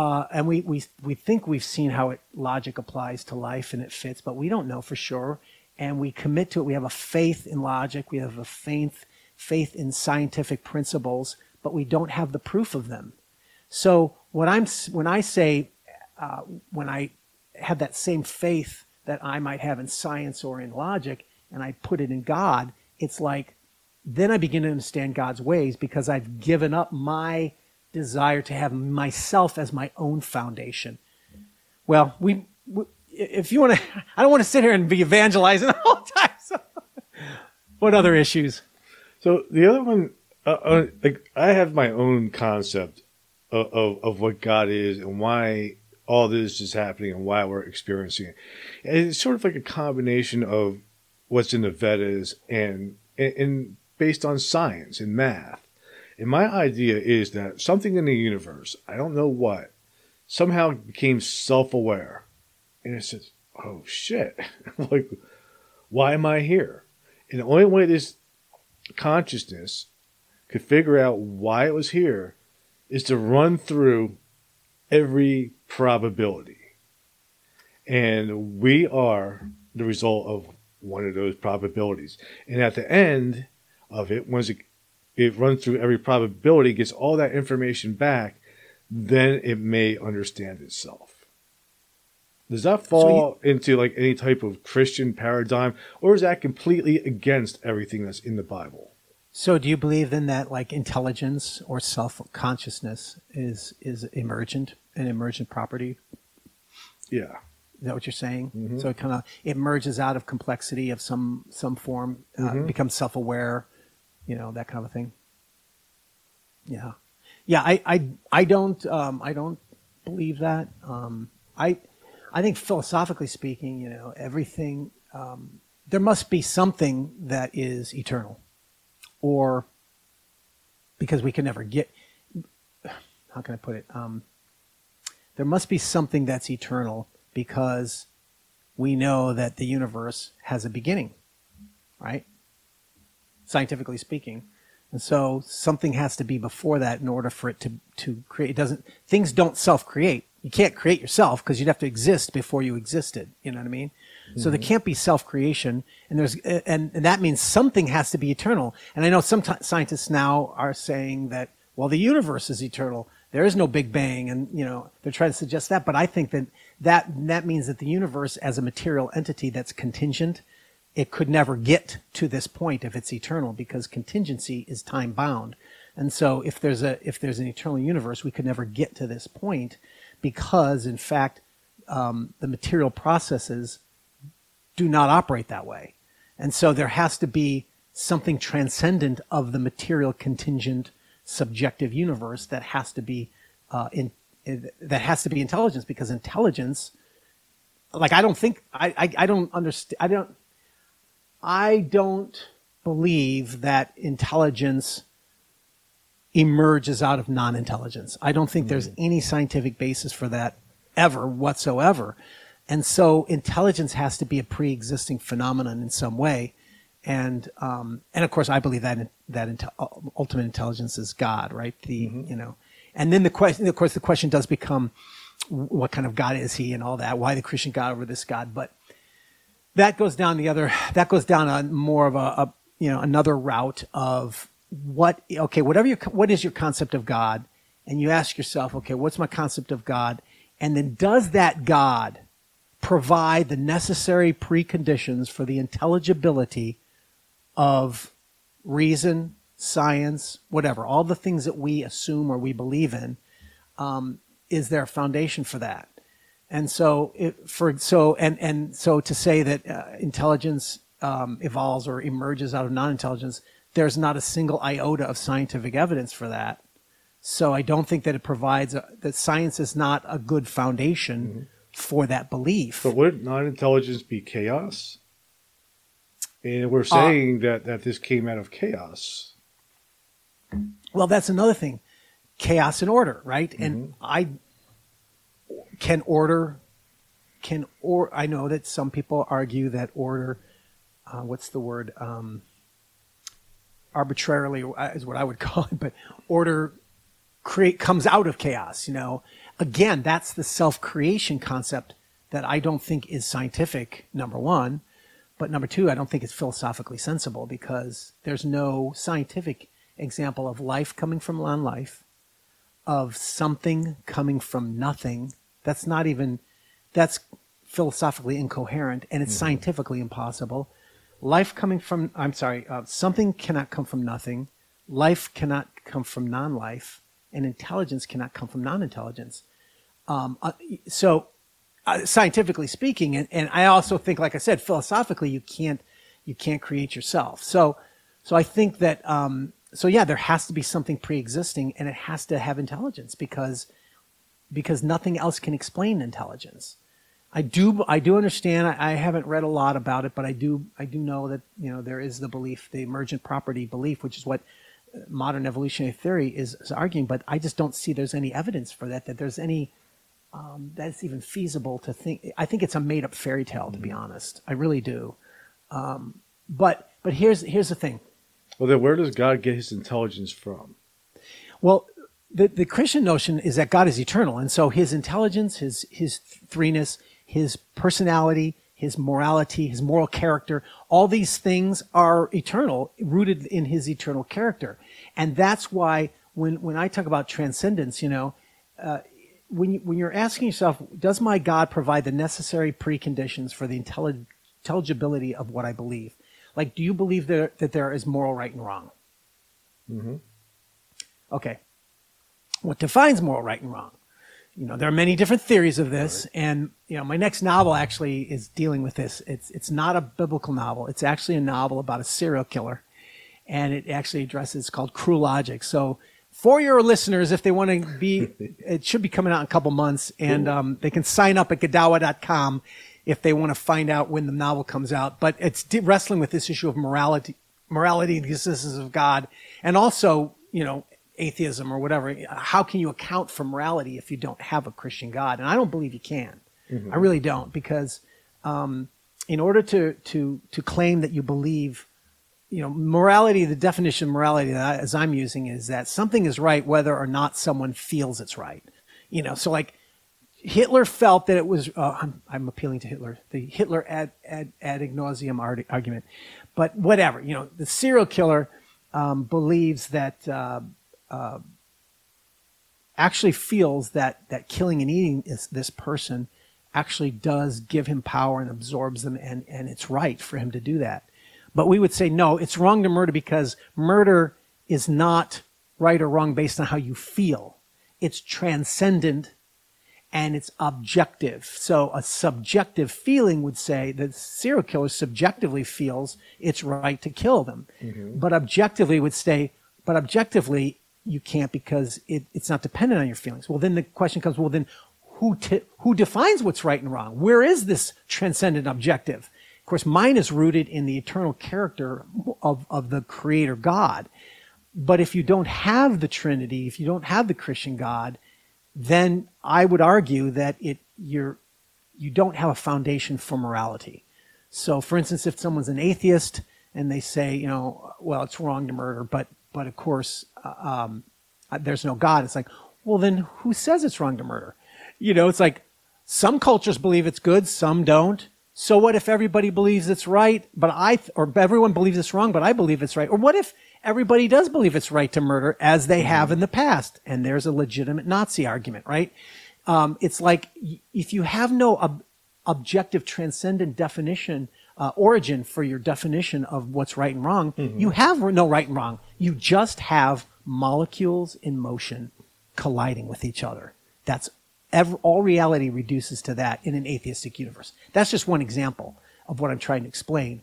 uh, and we, we, we think we've seen how it logic applies to life and it fits, but we don't know for sure. And we commit to it. We have a faith in logic. We have a faith, faith in scientific principles, but we don't have the proof of them. So what I'm, when I say, uh, when I have that same faith that I might have in science or in logic, and I put it in God, it's like, then I begin to understand God's ways because I've given up my desire to have myself as my own foundation. Well, we, we if you want to, I don't want to sit here and be evangelizing all the time. So. What other issues? So the other one, uh, uh, like I have my own concept of, of of what God is and why all this is happening and why we're experiencing it. And it's sort of like a combination of what's in the Vedas and and, and based on science and math. And my idea is that something in the universe, I don't know what, somehow became self-aware, and it says, "Oh shit! like, why am I here?" And the only way this consciousness could figure out why it was here is to run through every probability. And we are the result of one of those probabilities. And at the end of it, once it, it runs through every probability, gets all that information back, then it may understand itself. Does that fall into like any type of Christian paradigm, or is that completely against everything that's in the Bible? So, do you believe then that like intelligence or self consciousness is is emergent, an emergent property? Yeah, Is that what you're saying? So it kind of it merges out of complexity of some some form, uh, becomes self aware, you know that kind of a thing. Yeah, yeah. I I I don't um, I don't believe that. Um, I I think philosophically speaking, you know, everything um, there must be something that is eternal, or because we can never get. How can I put it? Um, there must be something that's eternal because we know that the universe has a beginning, right? Scientifically speaking. And so something has to be before that in order for it to, to create. It doesn't, things don't self create. You can't create yourself because you'd have to exist before you existed. You know what I mean? So there mm-hmm. can't be self creation. And there's, and, and that means something has to be eternal. And I know some t- scientists now are saying that, well, the universe is eternal. There is no Big Bang. And, you know, they're trying to suggest that. But I think that that, that means that the universe as a material entity that's contingent, it could never get to this point if it's eternal because contingency is time bound. And so if there's a if there's an eternal universe, we could never get to this point because in fact um, the material processes do not operate that way. And so there has to be something transcendent of the material contingent subjective universe that has to be uh, in, in that has to be intelligence because intelligence like I don't think I, I, I don't understand I don't I don't believe that intelligence emerges out of non-intelligence. I don't think there's any scientific basis for that ever whatsoever. And so intelligence has to be a pre-existing phenomenon in some way. And, um, and of course, I believe that, that inte- ultimate intelligence is God, right? The, you know, and then the question, of course, the question does become, what kind of God is he and all that? Why the Christian God over this God? But that goes down the other, that goes down on more of a, a you know, another route of what, okay, whatever your, what is your concept of God? And you ask yourself, okay, what's my concept of God? And then does that God provide the necessary preconditions for the intelligibility of reason, science, whatever, all the things that we assume or we believe in? Um, is there a foundation for that? And so, it, for so and and so to say that uh, intelligence um, evolves or emerges out of non-intelligence, there's not a single iota of scientific evidence for that. So I don't think that it provides a, that science is not a good foundation for that belief. But would non-intelligence be chaos? And Uh, we're saying that that this came out of chaos. Well, that's another thing. Chaos and order, right? And I can order can or I know that some people argue that order uh, what's the word um, arbitrarily uh, is what I would call it, but order create comes out of chaos, you know. Again, that's the self-creation concept that I don't think is scientific number 1, but number 2, I don't think it's philosophically sensible because there's no scientific example of life coming from non-life of something coming from nothing. That's not even, that's philosophically incoherent and it's scientifically impossible. Life coming from, I'm sorry, uh, something cannot come from nothing. Life cannot come from non life. And intelligence cannot come from non intelligence. Um, uh, so, uh, scientifically speaking, and, and I also think, like I said, philosophically, you can't, you can't create yourself. So, so I think that, um, so yeah, there has to be something pre-existing and it has to have intelligence because, because nothing else can explain intelligence. I do, I do understand. I, I haven't read a lot about it, but I do, I do know that you know there is the belief, the emergent property belief, which is what uh, modern evolutionary theory is, is arguing. But I just don't see there's any evidence for that. That there's any um, that's even feasible to think. I think it's a made-up fairy tale, to be honest. I really do. Um, but but here's here's the thing. Well, then where does God get his intelligence from? Well, the, the Christian notion is that God is eternal, and so His intelligence, His His threeness, His personality, His morality, His moral character, all these things are eternal, rooted in His eternal character, and that's why when when I talk about transcendence, you know, uh, when you, when you're asking yourself, does my God provide the necessary preconditions for the intellig- intelligibility of what I believe? Like, do you believe there, that there is moral right and wrong? Mm-hmm. Okay. What defines moral right and wrong? you know, there are many different theories of this, and you know, my next novel actually is dealing with this. It's it's not a biblical novel. It's actually a novel about a serial killer, and it actually addresses it's called Cruel Logic. So, for your listeners, if they want to be, it should be coming out in a couple months, and um, they can sign up at Godawa.com if they want to find out when the novel comes out. But it's de- wrestling with this issue of morality, morality and the existence of God, and also, you know, atheism or whatever. How can you account for morality if you don't have a Christian God? And I don't believe you can. I really don't, because um, in order to to to claim that you believe, you know, morality. The definition of morality that I, as I'm using is that something is right whether or not someone feels it's right. You know, so like Hitler felt that it was. Uh, I'm, I'm appealing to Hitler. The Hitler ad ad, ad nauseum argument, but whatever. You know, the serial killer um, believes that. Uh, uh, actually feels that that killing and eating is, this person actually does give him power and absorbs them and and it's right for him to do that. But we would say no it's wrong to murder because murder is not right or wrong based on how you feel. It's transcendent and it's objective. So a subjective feeling would say that serial killer subjectively feels it's right to kill them. But objectively would say but objectively you can't because it, it's not dependent on your feelings. Well, then the question comes, well, then who, t- who defines what's right and wrong? Where is this transcendent objective? Of course, mine is rooted in the eternal character of, of the creator God. But if you don't have the Trinity, if you don't have the Christian God, then I would argue that it, you're, you don't have a foundation for morality. So, for instance, if someone's an atheist and they say, you know, well, it's wrong to murder, but but of course, uh, um, uh, there's no God. It's like, well, then who says it's wrong to murder? You know, it's like some cultures believe it's good, some don't. So what if everybody believes it's right, but I, or everyone believes it's wrong, but I believe it's right? Or what if everybody does believe it's right to murder as they have in the past? And there's a legitimate Nazi argument, right? Um, it's like if you have no ob- objective, transcendent definition, uh, origin for your definition of what's right and wrong, you have no right and wrong. You just have molecules in motion colliding with each other. That's ev all reality reduces to that in an atheistic universe. That's just one example of what I'm trying to explain.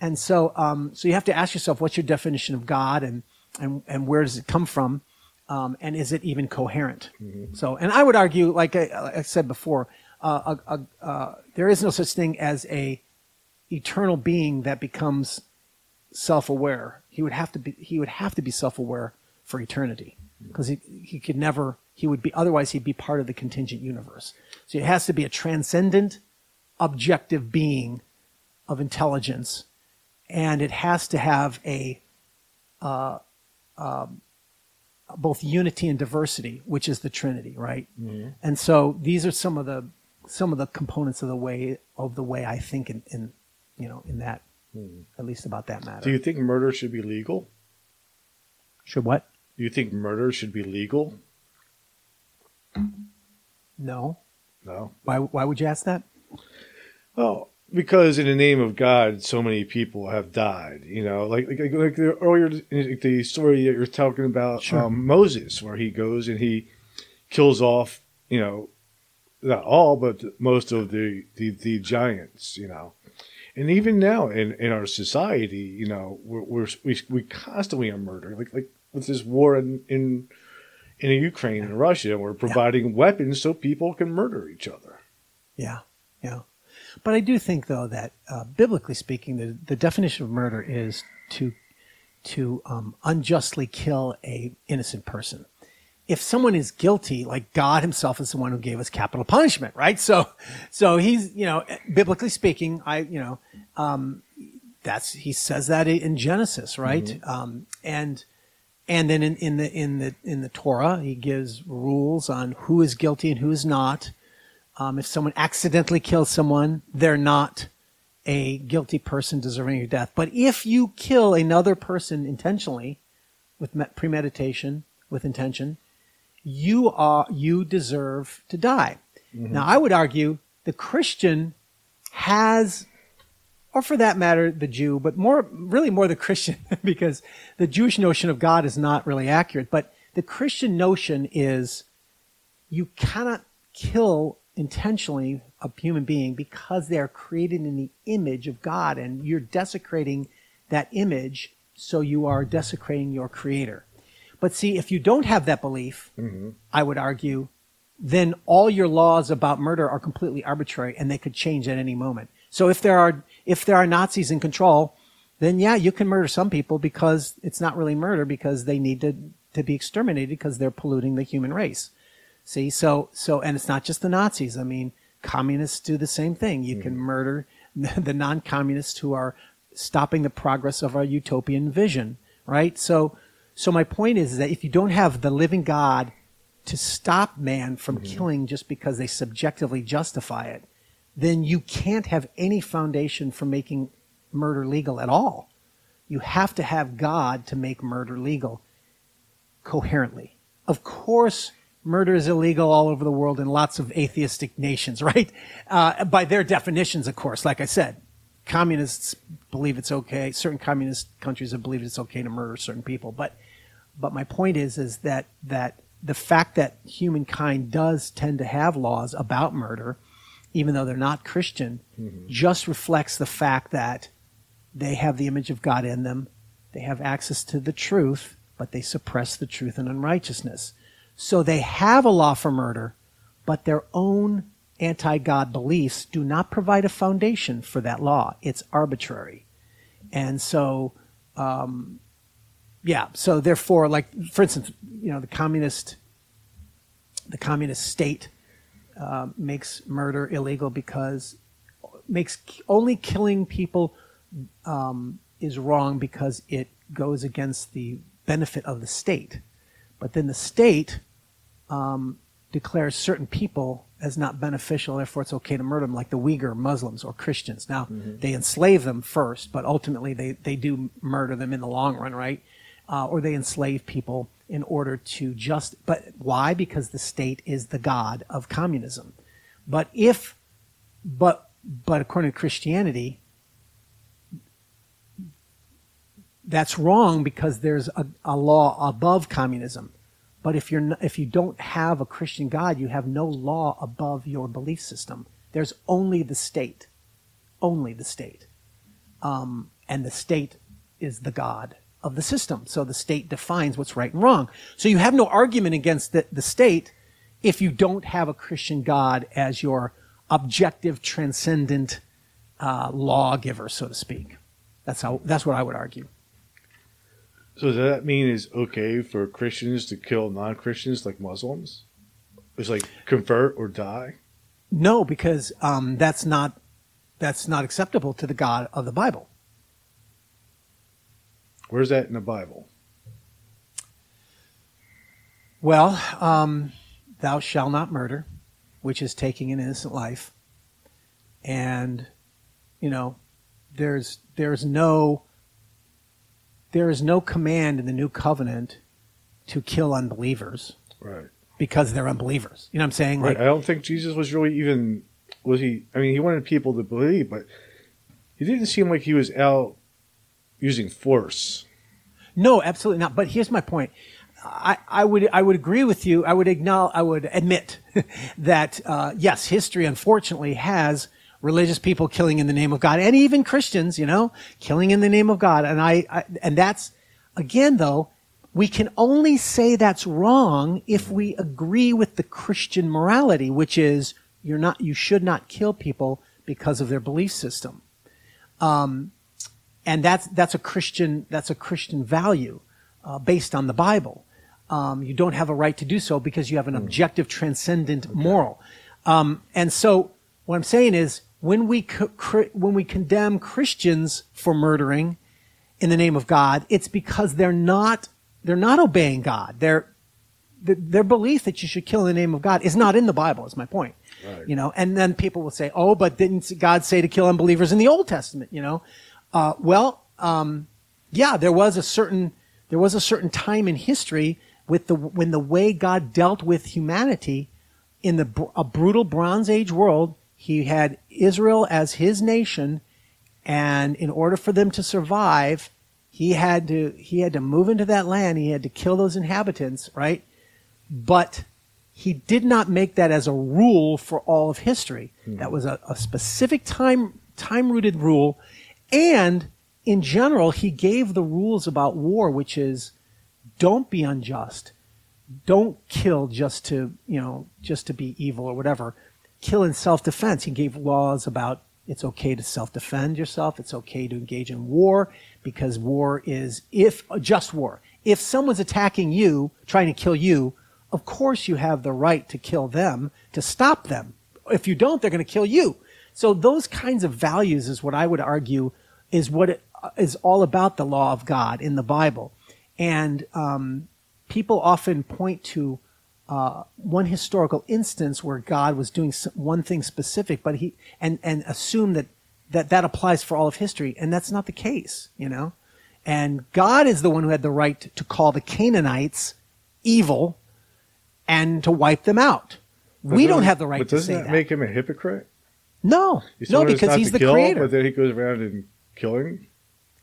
And so, um, so you have to ask yourself, what's your definition of God, and and and where does it come from, um, and is it even coherent? So, and I would argue, like I, like I said before, uh, a, a, uh, there is no such thing as a eternal being that becomes self-aware. He would have to be he would have to be self-aware for eternity because he he could never he would be otherwise he'd be part of the contingent universe. So it has to be a transcendent, objective being of intelligence, and it has to have a uh, um, both unity and diversity, which is the Trinity, right? And so these are some of the some of the components of the way of the way I think in, in you know in that at least about that matter. Do you think murder should be legal? Should what? Do you think murder should be legal? No. No. Why? Why would you ask that? Well, because in the name of God, so many people have died. You know, like like, like the earlier the story that you're talking about Sure. um, Moses, where he goes and he kills off, you know, not all, but most of the the, the giants. You know, and even now in, in our society, you know, we're, we're we we constantly are murdering. Like like with this war in in, in Ukraine and Russia, we're providing weapons so people can murder each other. Yeah, yeah. But I do think, though, that uh, biblically speaking, the, the definition of murder is to to um, unjustly kill a innocent person. If someone is guilty, like God Himself is the one who gave us capital punishment, right? So, so He's you know, biblically speaking, I you know, um, that's He says that in Genesis, right? Um, and and then in, in the in the in the Torah, He gives rules on who is guilty and who is not. Um, if someone accidentally kills someone, they're not a guilty person deserving your death. But if you kill another person intentionally, with premeditation, with intention, you are you deserve to die. Mm-hmm. Now, I would argue the Christian has, or for that matter, the Jew, but more really more the Christian, because the Jewish notion of God is not really accurate. But the Christian notion is you cannot kill intentionally a human being because they are created in the image of God and you're desecrating that image, so you are desecrating your creator. But see, if you don't have that belief, mm-hmm. I would argue, then all your laws about murder are completely arbitrary and they could change at any moment. So if there are if there are Nazis in control, then yeah, you can murder some people because it's not really murder because they need to to be exterminated because they're polluting the human race. See, so so and it's not just the Nazis. I mean, communists do the same thing. You can mm-hmm. murder the non-communists who are stopping the progress of our utopian vision, right? So so my point is that if you don't have the living God to stop man from killing just because they subjectively justify it, then you can't have any foundation for making murder legal at all. You have to have God to make murder legal coherently. Of course, murder is illegal all over the world in lots of atheistic nations, right? Uh, by their definitions, of course, like I said, communists believe it's okay. Certain communist countries have believed it's okay to murder certain people. But, but my point is, is that, that the fact that humankind does tend to have laws about murder, even though they're not Christian, just reflects the fact that they have the image of God in them. They have access to the truth, but they suppress the truth and unrighteousness. So they have a law for murder, but their own anti God beliefs do not provide a foundation for that law. It's arbitrary. And so, um, yeah, so therefore, like, for instance, you know, the communist, the communist state uh, makes murder illegal because makes only killing people um, is wrong because it goes against the benefit of the state. But then the state um, declares certain people as not beneficial, therefore it's okay to murder them, like the Uyghur Muslims or Christians. Now, they enslave them first, but ultimately they, they do murder them in the long run, right? Uh, or they enslave people in order to just, but why? Because the state is the god of communism. But if, but, but according to Christianity, that's wrong because there's a, a law above communism. But if you're n- if you don't have a Christian God, you have no law above your belief system. There's only the state, only the state, um, and the state is the God of the system. So the state defines what's right and wrong. So you have no argument against the, the state if you don't have a Christian God as your objective, transcendent uh, lawgiver, so to speak. That's how. That's what I would argue. So does that mean it's okay for Christians to kill non-Christians like Muslims? It's like convert or die. No, because um, that's not that's not acceptable to the God of the Bible. Where's that in the Bible? Well, um, thou shalt not murder, which is taking an innocent life, and you know, there's there's no there is no command in the new covenant to kill unbelievers Right. because they're unbelievers. You know what I'm saying? Right. Like, I don't think Jesus was really even was he. I mean, he wanted people to believe, but he didn't seem like he was out using force. No, absolutely not. But here's my point. I, I would I would agree with you. I would acknowledge, I would admit that uh, yes, history unfortunately has religious people killing in the name of God, and even Christians, you know, killing in the name of God. And I, I and that's again though, we can only say that's wrong if we agree with the Christian morality, which is you're not you should not kill people because of their belief system and that's that's a Christian that's a Christian value uh, based on the Bible. Um, you don't have a right to do so because you have an objective, transcendent moral. Um, and so, what I'm saying is, when we co- when we condemn Christians for murdering in the name of God, it's because they're not they're not obeying God. They're their belief that you should kill in the name of God is not in the Bible. Is my point. Right. You know, and then people will say, "Oh, but didn't God say to kill unbelievers in the Old Testament?" You know, uh, well, um, yeah, there was a certain there was a certain time in history with the when the way God dealt with humanity in the a brutal Bronze Age world. He had Israel as his nation, and in order for them to survive, he had to he had to move into that land. He had to kill those inhabitants, right? But he did not make that as a rule for all of history. That was a, a specific time time rooted rule, and in general, he gave the rules about war, which is don't be unjust, don't kill just to you know just to be evil or whatever. Kill in self defense. He gave laws about it's okay to self defend yourself. It's okay to engage in war because war is if just war. If someone's attacking you, trying to kill you, of course you have the right to kill them to stop them. If you don't, they're going to kill you. So those kinds of values is what I would argue is what it is all about the law of God in the Bible. And um, people often point to uh, one historical instance where God was doing one thing specific, but he and and assume that that that applies for all of history, and that's not the case, you know. And God is the one who had the right to call the Canaanites evil and to wipe them out. But we don't have the right But to doesn't that, that. make him a hypocrite? no, no, because he's the kill, creator. But then he goes around and killing.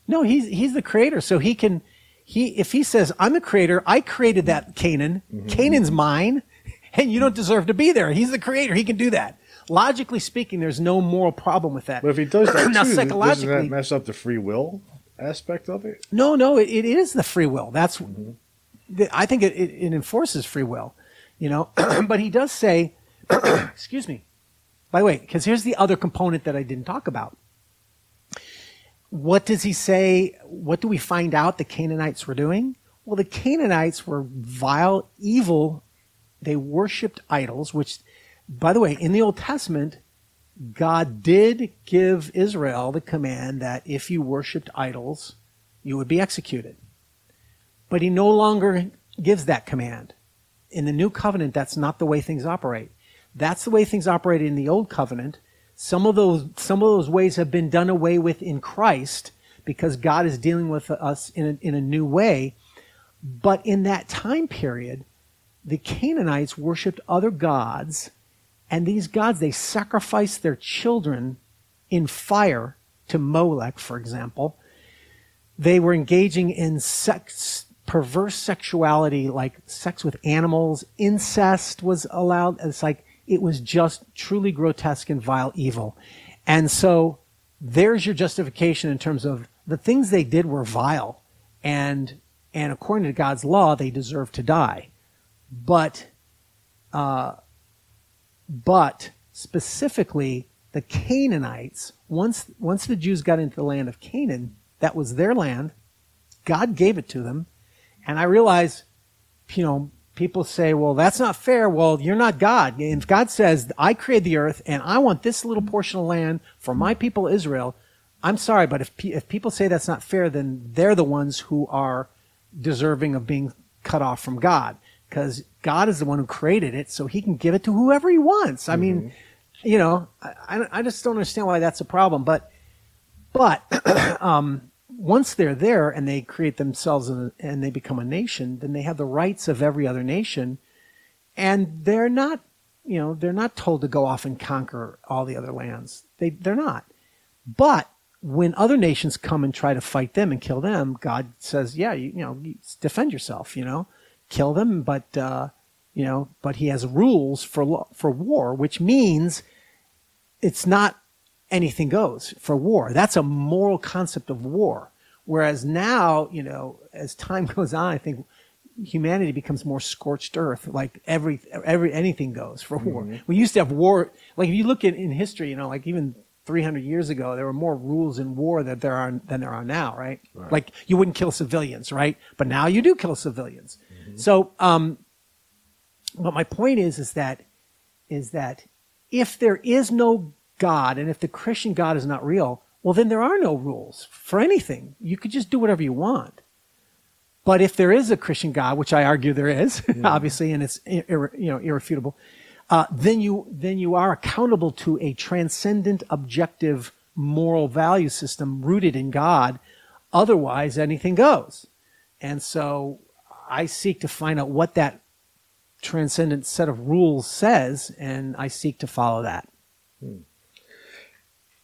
No, he's he's the creator, so he can he if he says I'm the creator, I created that Canaan. Mm-hmm. Canaan's mine, and you don't deserve to be there. He's the creator. He can do that. Logically speaking, there's no moral problem with that. But if he does that now, too, doesn't that mess up the free will aspect of it? no, no, it, it is the free will. That's Mm-hmm. the, I think it, it, it enforces free will, you know. but he does say, excuse me. By the way, because here's the other component that I didn't talk about. What does he say? What do we find out the Canaanites were doing? Well, the Canaanites were vile, evil. They worshipped idols, which, by the way, in the Old Testament, God did give Israel the command that if you worshipped idols, you would be executed. But he no longer gives that command. In the new covenant, that's not the way things operate. That's the way things operated in the old covenant. Some of those, some of those ways have been done away with in Christ because God is dealing with us in a, in a new way. But in that time period, the Canaanites worshipped other gods, and these gods, they sacrificed their children in fire to Molech, for example. They were engaging in sex, perverse sexuality, like sex with animals. Incest was allowed. It's like, it was just truly grotesque and vile evil. And so there's your justification in terms of the things they did were vile. And, and according to God's law, they deserve to die. But, uh, but specifically the Canaanites, once, once the Jews got into the land of Canaan, that was their land. God gave it to them. And I realize, you know, people say, well, that's not fair. Well, you're not God. If God says, I created the earth and I want this little portion of land for my people Israel, I'm sorry, but if, pe- if people say that's not fair, then they're the ones who are deserving of being cut off from God. Because God is the one who created it, so he can give it to whoever he wants. I mean, you know, I, I I just don't understand why that's a problem. But, but, um, once they're there and they create themselves and, and they become a nation, then they have the rights of every other nation, and they're not, you know, they're not told to go off and conquer all the other lands. They they're not. But when other nations come and try to fight them and kill them, God says, yeah, you, you know, defend yourself. You know, kill them, but uh, you know, but He has rules for for war, which means it's not anything goes for war. That's a moral concept of war. Whereas now, you know, as time goes on, I think humanity becomes more scorched earth. Like every, every, anything goes for war. We used to have war. Like if you look at in history, you know, like even 300 years ago, there were more rules in war that there are than there are now, right? Like you wouldn't kill civilians, right? But now you do kill civilians. So, um, but my point is, is that, is that if there is no God and if the Christian God is not real, well, then there are no rules for anything. You could just do whatever you want. But if there is a Christian God, which I argue there is, obviously, and it's ir- you know irrefutable, uh, then you then you are accountable to a transcendent, objective moral value system rooted in God. Otherwise, anything goes. And so, I seek to find out what that transcendent set of rules says, and I seek to follow that.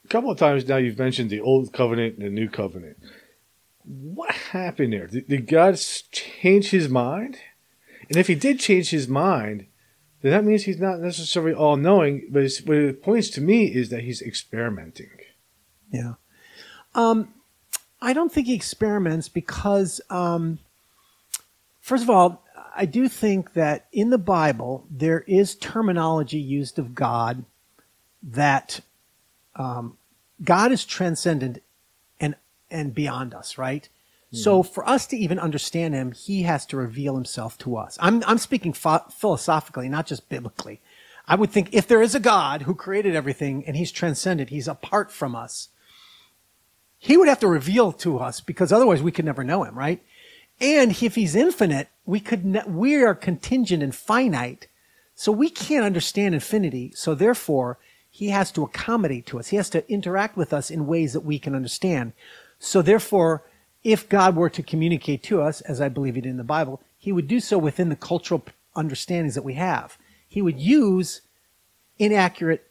A couple of times now you've mentioned the old covenant and the new covenant. What happened there? Did, did God change his mind? And if he did change his mind, then that means he's not necessarily all knowing. But what it points to me is that he's experimenting. Yeah. Um, I don't think he experiments because, um, first of all, I do think that in the Bible there is terminology used of God that um, God is transcendent and and beyond us, right? Hmm. So for us to even understand Him, He has to reveal Himself to us. I'm I'm speaking pho- philosophically, not just biblically. I would think if there is a God who created everything and He's transcendent, He's apart from us he would have to reveal to us because otherwise we could never know him, right? And if he's infinite, we could ne- we are contingent and finite, so we can't understand infinity. So therefore, he has to accommodate to us. He has to interact with us in ways that we can understand. So therefore, if God were to communicate to us, as I believe he did in the Bible, he would do so within the cultural understandings that we have. He would use inaccurate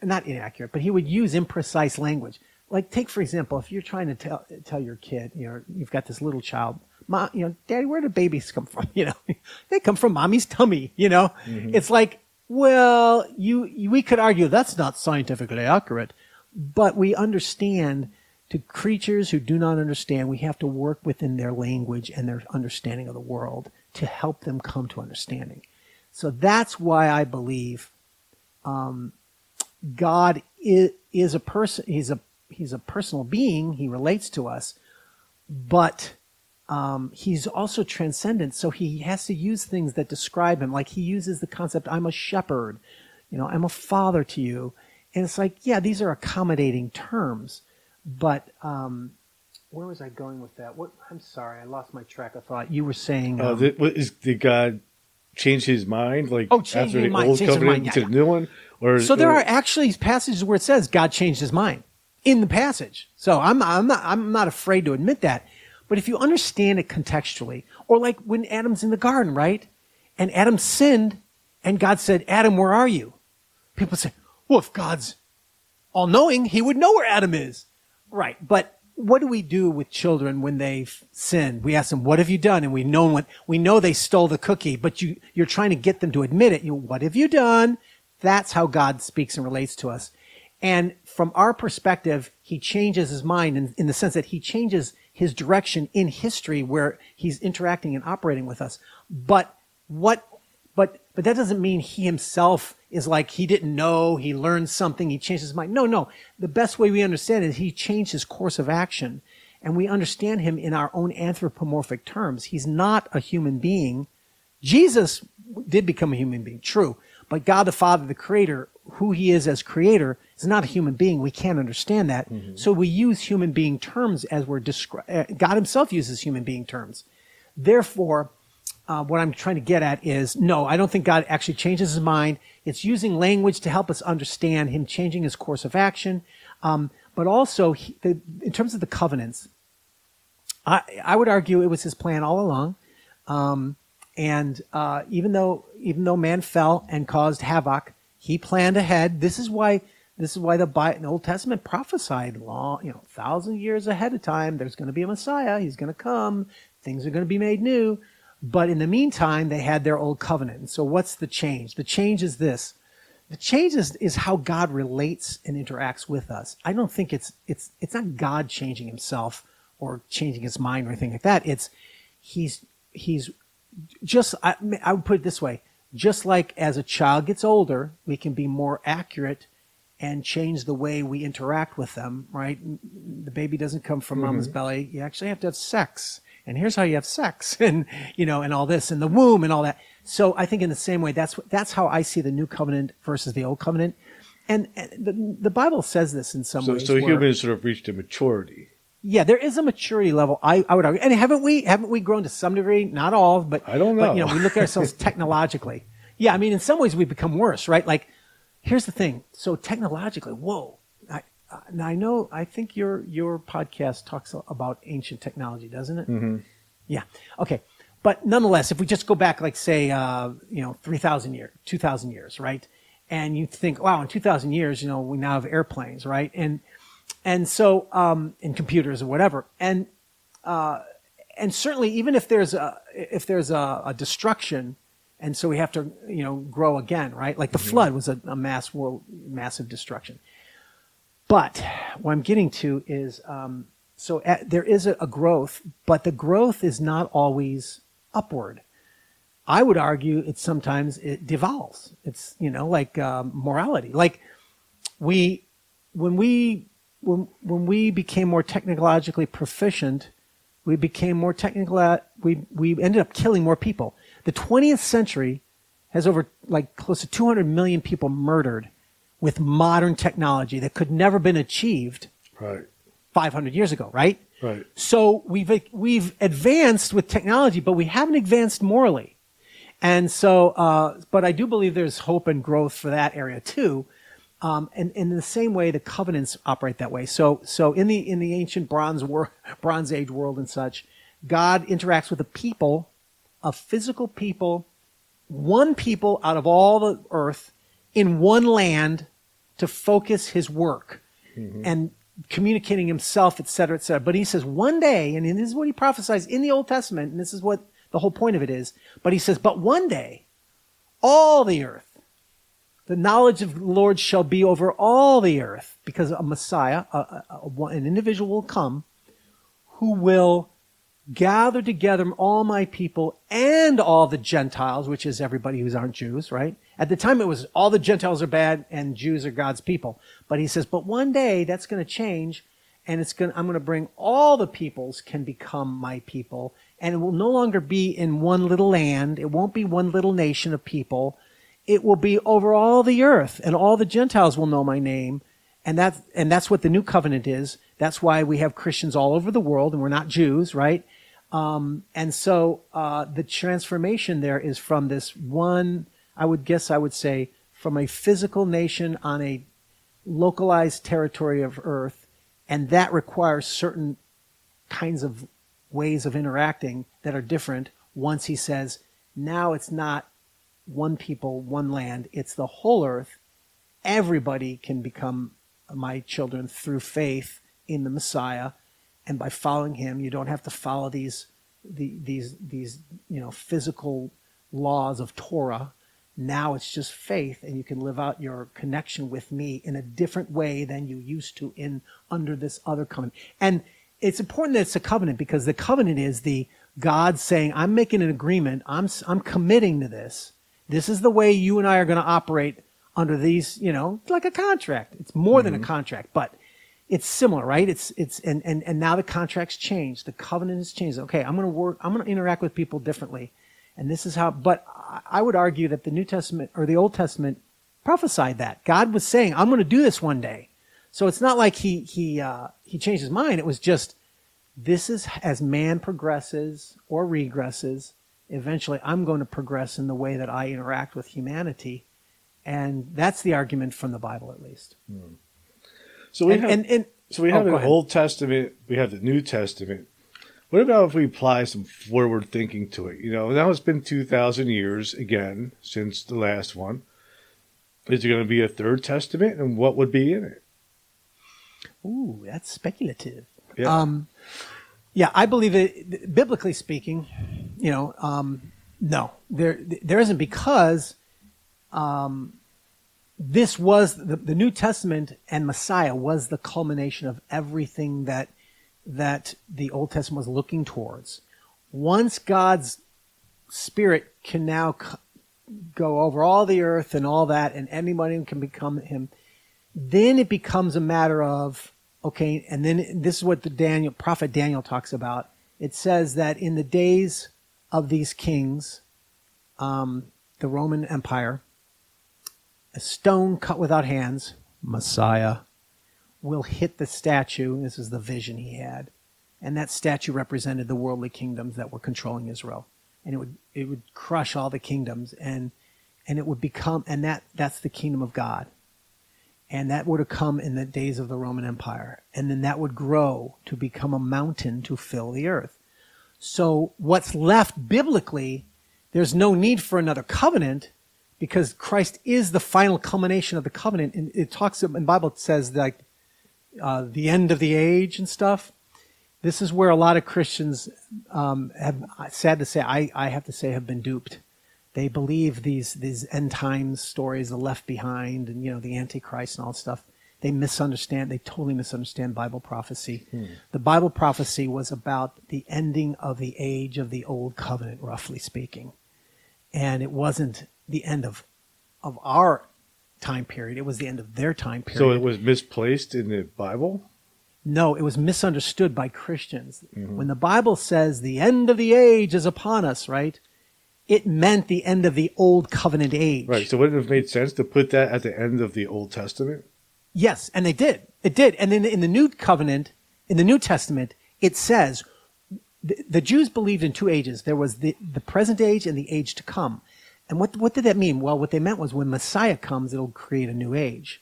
not inaccurate, but he would use imprecise language. Like, take for example, if you're trying to tell tell your kid, you know, you've got this little child, mom, you know, daddy, where do babies come from? You know, they come from mommy's tummy. You know, mm-hmm. it's like, well, you, we could argue that's not scientifically accurate, but we understand to creatures who do not understand, we have to work within their language and their understanding of the world to help them come to understanding. So that's why I believe um, God is, is a person. He's a he's a personal being. He relates to us, but um, he's also transcendent. So he has to use things that describe him. Like he uses the concept, "I'm a shepherd," you know, "I'm a father to you," and it's like, yeah, these are accommodating terms, but um, where was I going with that? What? I'm sorry, I lost my track of thought. You were saying, Uh, um, th- what is did God change his mind? Like Oh, change after his the mind, old covenant mind, yeah, to yeah. the new one, or So there or- are actually passages where it says God changed his mind in the passage. So I'm I'm not I'm not afraid to admit that. But if you understand it contextually, or like when Adam's in the garden, right? And Adam sinned, and God said, "Adam, where are you?" People say, "Well, if God's all knowing, he would know where Adam is." Right. But what do we do with children when they've sinned? We ask them, "What have you done?" And we know what we know they stole the cookie, but you you're trying to get them to admit it. You, what have you done? That's how God speaks and relates to us. And from our perspective, he changes his mind in, in the sense that he changes his direction in history where he's interacting and operating with us. But what, but, but that doesn't mean he himself is like he didn't know, he learned something, he changed his mind. No, no. The best way we understand is he changed his course of action and we understand him in our own anthropomorphic terms. He's not a human being. Jesus did become a human being, true. But God the Father, the Creator, who He is as Creator, is not a human being. We can't understand that. So we use human being terms as we're describing. God Himself uses human being terms. Therefore, uh, what I'm trying to get at is no, I don't think God actually changes His mind. It's using language to help us understand Him changing His course of action. Um, but also, he, the, in terms of the covenants, I, I would argue it was His plan all along. Um, and uh, even though even though man fell and caused havoc, he planned ahead. This is why this is why the, Bi- the Old Testament prophesied long, you know, thousand years ahead of time. There's going to be a Messiah. He's going to come. Things are going to be made new. But in the meantime, they had their old covenant. And so, what's the change? The change is this: the change is, is how God relates and interacts with us. I don't think it's it's it's not God changing Himself or changing His mind or anything like that. It's He's He's just I, I would put it this way just like as a child gets older we can be more accurate and change the way we interact with them right? The baby doesn't come from mama's mm-hmm. belly. You actually have to have sex. And here's how you have sex. And you know and all this and the womb and all that. So i think in the same way that's that's how i see the new covenant versus the old covenant. And, and the, the bible says this in some so, ways so humans sort of reached a maturity. Yeah, there is a maturity level. I, I would argue, and haven't we haven't we grown to some degree? Not all, but I don't But, you know. know, we look at ourselves technologically. Yeah, I mean, in some ways we've become worse, right? Like, here's the thing. So technologically, whoa. I, now I know. I think your your podcast talks about ancient technology, doesn't it? Mm-hmm. Yeah. Okay. But nonetheless, if we just go back, like say, uh, you know, three thousand years, two thousand years, right? And you think, wow, in two thousand years, you know, we now have airplanes, right? And and so um, in computers or whatever and uh, and certainly even if there's a if there's a, a destruction and so we have to you know grow again, right? Like the flood was a, a mass world, massive destruction. But what I'm getting to is um, so at, there is a, a growth, but the growth is not always upward. I would argue it's sometimes it devolves. It's you know like um, morality. Like we when we when when we became more technologically proficient, we became more technical. We we ended up killing more people. The 20th century has over like close to 200 million people murdered with modern technology that could never been achieved Right. 500 years ago, right? Right. So we've we've advanced with technology, but we haven't advanced morally. And so, uh, but I do believe there's hope and growth for that area too. Um, and, and in the same way, the covenants operate that way. So, so in the in the ancient Bronze Bronze Age world and such, God interacts with a people, a physical people, one people out of all the earth, in one land, to focus His work, and communicating Himself, et cetera, et cetera. But He says one day, and this is what He prophesies in the Old Testament, and this is what the whole point of it is. But He says, but one day, all the earth the knowledge of the Lord shall be over all the earth, because a Messiah, a, a, a, an individual will come who will gather together all my people and all the Gentiles, which is everybody who's aren't Jews, right? At the time it was all the Gentiles are bad and Jews are God's people. But he says, but one day that's going to change and it's going to, I'm going to bring all the peoples can become my people and it will no longer be in one little land. It won't be one little nation of people it will be over all the earth and all the Gentiles will know my name. And that, and that's what the new covenant is. That's why we have Christians all over the world and we're not Jews, right? Um, and so, uh, the transformation there is from this one, I would guess I would say, from a physical nation on a localized territory of earth. And that requires certain kinds of ways of interacting that are different once he says, now it's not one people, one land. It's the whole earth. Everybody can become my children through faith in the Messiah, and by following Him, you don't have to follow these the, these these you know physical laws of Torah. Now it's just faith, and you can live out your connection with me in a different way than you used to in under this other covenant. And it's important that it's a covenant because the covenant is the God saying, "I'm making an agreement. I'm I'm committing to this." This is the way you and I are going to operate under these, you know, like a contract. It's more mm-hmm. than a contract, but it's similar, right? It's, it's, and, and, and now the contract's changed. The covenant has changed. Okay, I'm going to work, I'm going to interact with people differently. And this is how, but I would argue that the New Testament or the Old Testament prophesied that. God was saying, I'm going to do this one day. So it's not like he, he, uh, he changed his mind. It was just, this is as man progresses or regresses, eventually I'm going to progress in the way that I interact with humanity. And that's the argument from the Bible, at least. Hmm. So we And- have, and- and- so we oh, have an ahead. Old Testament, we have the New Testament. What about if we apply some forward thinking to it? You know, now it's been two thousand years again since the last one. Is there going to be a third testament, and what would be in it? Ooh, that's speculative. Yeah. Um, yeah, I believe it. Biblically speaking, you know, um, no, there there isn't because um, this was the, the New Testament and Messiah was the culmination of everything that that the Old Testament was looking towards. Once God's Spirit can now c- go over all the earth and all that, and anybody can become Him, then it becomes a matter of okay and then this is what the daniel prophet daniel talks about it says that in the days of these kings um, the roman empire a stone cut without hands messiah will hit the statue. This is the vision he had. And that statue represented the worldly kingdoms that were controlling israel. And it would it would crush all the kingdoms. And and it would become and that that's the kingdom of god. And that would have come in the days of the Roman Empire. And then that would grow to become a mountain to fill the earth. So what's left biblically, there's no need for another covenant because Christ is the final culmination of the covenant. And it talks, in the Bible says like, uh, the end of the age and stuff. This is where a lot of Christians, um, have, sad to say, I, I have to say, have been duped. they believe these these end times stories, the left behind, and you know the Antichrist and all that stuff. They misunderstand. They totally misunderstand Bible prophecy. Hmm. The Bible prophecy was about the ending of the age of the old covenant, roughly speaking, and it wasn't the end of of our time period. It was the end of their time period. So it was misplaced in the Bible. No, it was misunderstood by Christians. Mm-hmm. When the Bible says the end of the age is upon us, right? It meant the end of the old covenant age. Right. So wouldn't it have made sense to put that at the end of the Old Testament? Yes, and they did. It did. And then in the New Covenant, in the New Testament, it says the, the Jews believed in two ages. There was the, the present age and the age to come. And what, what did that mean? Well, what they meant was when Messiah comes, it'll create a new age.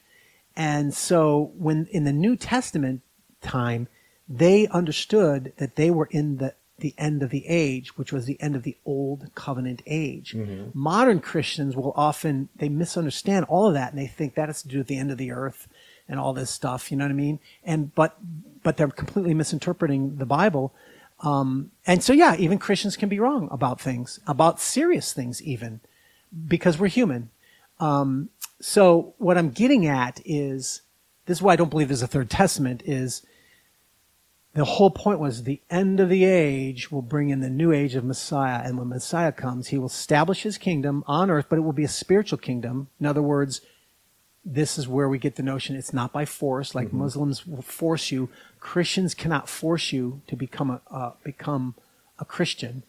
And so when in the New Testament time, they understood that they were in the, the end of the age, which was the end of the old covenant age. Mm-hmm. Modern Christians will often, they misunderstand all of that and they think that has to do with the end of the earth and all this stuff, you know what I mean? And, but, but they're completely misinterpreting the Bible. Um, and so, yeah, even Christians can be wrong about things, about serious things even, because we're human. Um, so what I'm getting at is, this is why I don't believe there's a third testament is the whole point was the end of the age will bring in the new age of Messiah. And when Messiah comes, he will establish his kingdom on earth, but it will be a spiritual kingdom. In other words, this is where we get the notion it's not by force, like Muslims will force you. Christians cannot force you to become a, uh, become a Christian.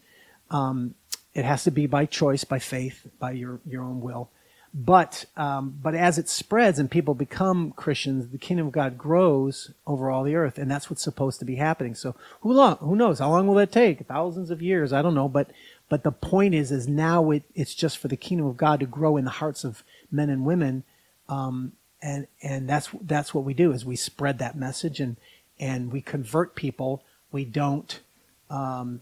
Um, it has to be by choice, by faith, by your, your own will. But um, but as it spreads and people become Christians, the kingdom of God grows over all the earth, and that's what's supposed to be happening. So who long? Who knows? How long will that take? Thousands of years? I don't know. But but the point is, is now it, it's just for the kingdom of God to grow in the hearts of men and women, um, and and that's that's what we do is we spread that message and and we convert people. We don't. Um,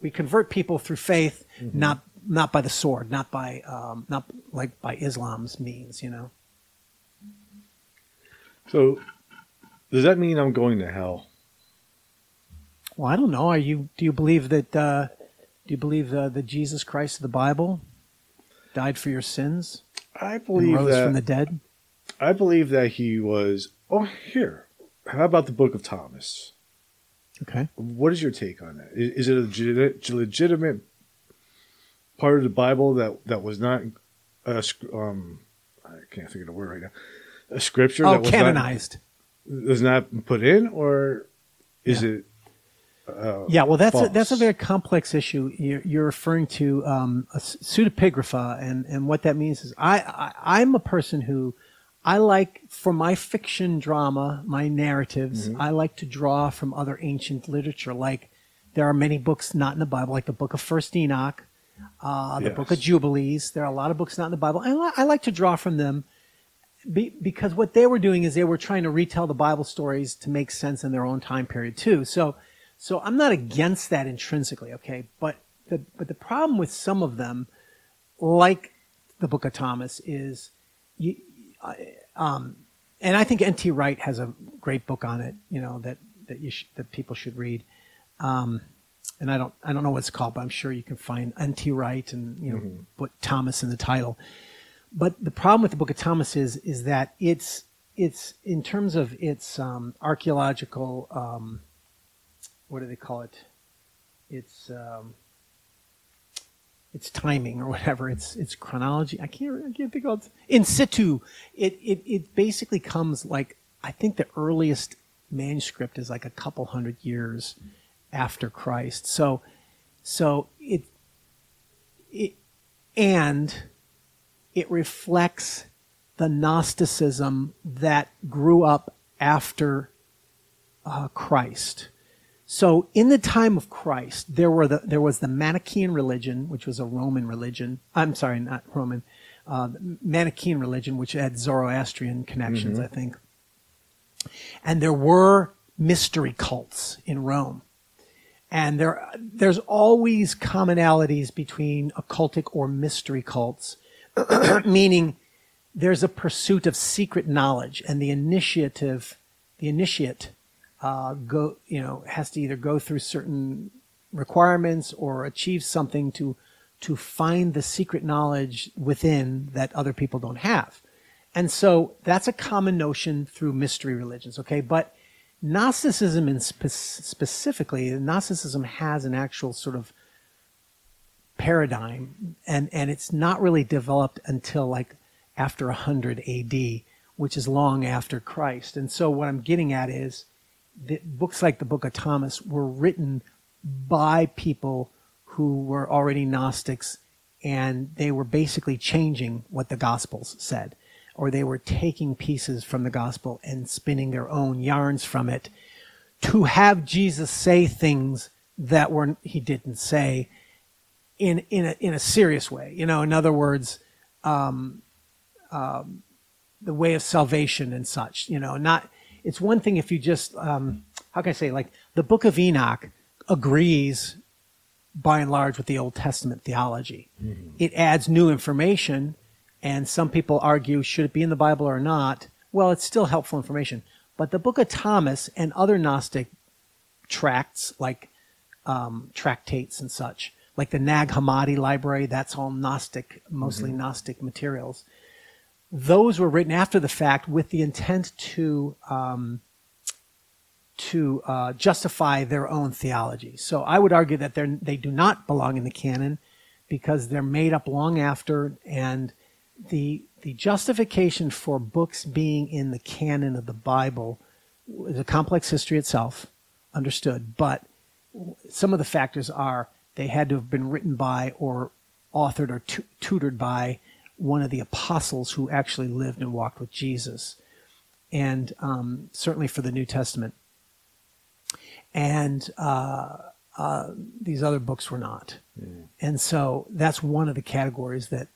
we convert people through faith, not not by the sword, not by um, not like by Islam's means, you know. So does that mean I'm going to hell? Well, I don't know. Are you? Do you believe that? Uh, do you believe uh, that Jesus Christ of the Bible died for your sins I believe rose that from the dead? I believe that he was. Oh, here. How about the Book of Thomas? Okay. What is your take on that? Is, is it a legitimate, legitimate part of the Bible that that was not a um I can't think of the word right now. A scripture Oh, that was canonized. not was not put in, or is Yeah. it? Uh, Yeah, well, that's a, that's a very complex issue. You're, you're referring to um, a pseudepigrapha, and, and what that means is I, I I'm a person who I like for my fiction drama, my narratives. Mm-hmm. I like to draw from other ancient literature. Like there are many books not in the Bible, like the Book of First Enoch, uh, the Book of Jubilees. There are a lot of books not in the Bible. And I, li- I like to draw from them be, because what they were doing is they were trying to retell the Bible stories to make sense in their own time period too. So, so I'm not against that intrinsically, okay? But the but the problem with some of them, like the Book of Thomas, is you, um, and I think N.T. Wright has a great book on it, you know that that you sh- that people should read. Um, and I don't I don't know what it's called, but I'm sure you can find N.T. Wright and you know put Thomas in the title. But the problem with the Book of Thomas is is that it's it's in terms of its um, archaeological um, what do they call it? It's um, it's timing or whatever. It's it's chronology. I can't I can't think of it. in situ. It it it basically comes like I think the earliest manuscript is like a couple hundred years after Christ. So so it it and it reflects the Gnosticism that grew up after uh, Christ. So in the time of Christ, there were the, there was the Manichaean religion, which was a Roman religion. I'm sorry, not Roman. Uh, Manichaean religion, which had Zoroastrian connections, I think. And there were mystery cults in Rome. And there, there's always commonalities between occultic or mystery cults, meaning there's a pursuit of secret knowledge, and the initiative, the initiate, uh, go, you know, has to either go through certain requirements or achieve something to to find the secret knowledge within that other people don't have. And so that's a common notion through mystery religions, okay? But Gnosticism in spe- specifically, Gnosticism has an actual sort of paradigm and, and it's not really developed until like after 100 AD, which is long after Christ. And so what I'm getting at is that books like the Book of Thomas were written by people who were already Gnostics and they were basically changing what the Gospels said, or they were taking pieces from the Gospel and spinning their own yarns from it to have Jesus say things that were he didn't say in in a in a serious way. You know, in other words, um, um, the way of salvation and such. You know, not it's one thing if you just um, how can I say like the Book of Enoch agrees by and large with the Old Testament theology. Mm-hmm. It adds new information, and some people argue should it be in the Bible or not? Well, it's still helpful information. But the Book of Thomas and other Gnostic tracts, like um, tractates and such, like the Nag Hammadi library, that's all Gnostic, mostly mm-hmm. Gnostic materials. Those were written after the fact with the intent to um, to uh, justify their own theology. So I would argue that they they do not belong in the canon because they're made up long after, and the the justification for books being in the canon of the Bible is a complex history itself, understood. But some of the factors are they had to have been written by or authored or tu- tutored by one of the apostles who actually lived and walked with Jesus. And um, certainly for the New Testament, and uh, uh, these other books were not. Mm. And so that's one of the categories that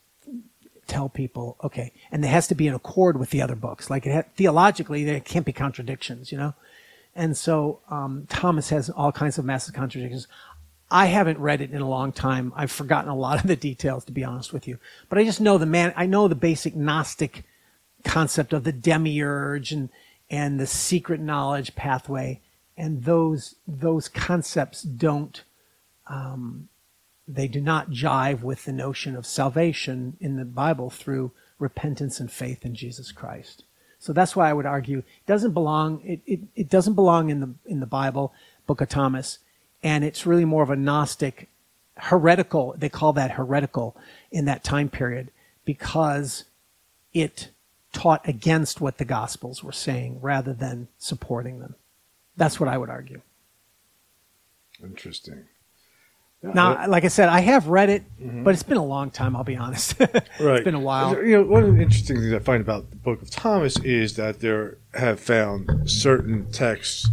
tell people, okay, and it has to be in accord with the other books. Like ha- theologically, there can't be contradictions, you know. And so um, Thomas has all kinds of massive contradictions. I haven't read it in a long time. I've forgotten a lot of the details, to be honest with you. But I just know the man. I know the basic Gnostic concept of the demiurge and and the secret knowledge pathway and those those concepts don't um, they do not jive with the notion of salvation in the Bible through repentance and faith in Jesus Christ. So that's why I would argue it doesn't belong it, it, it doesn't belong in the in the Bible, Book of Thomas, and it's really more of a Gnostic heretical they call that heretical in that time period because it taught against what the gospels were saying rather than supporting them. That's what I would argue. Interesting. now, like I said, I have read it, mm-hmm. but it's been a long time. I'll be honest. right, it's been a while. You know, one of the interesting things I find about the Book of Thomas is that there have found certain texts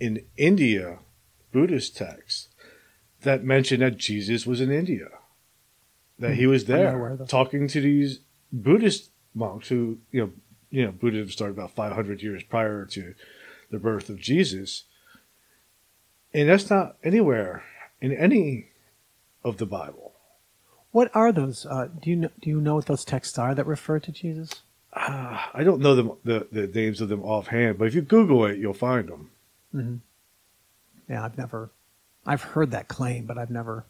in India, Buddhist texts, that mention that Jesus was in India, that he was there talking to these Buddhist monks who, you know, you know, Buddhism started about 500 years prior to the birth of Jesus. And that's not anywhere in any of the Bible. What are those? Uh, do you know, do you know what those texts are that refer to Jesus? Uh, I don't know them, the, the names of them offhand, but if you Google it, you'll find them. Mm-hmm. Yeah, I've never, I've heard that claim, but I've never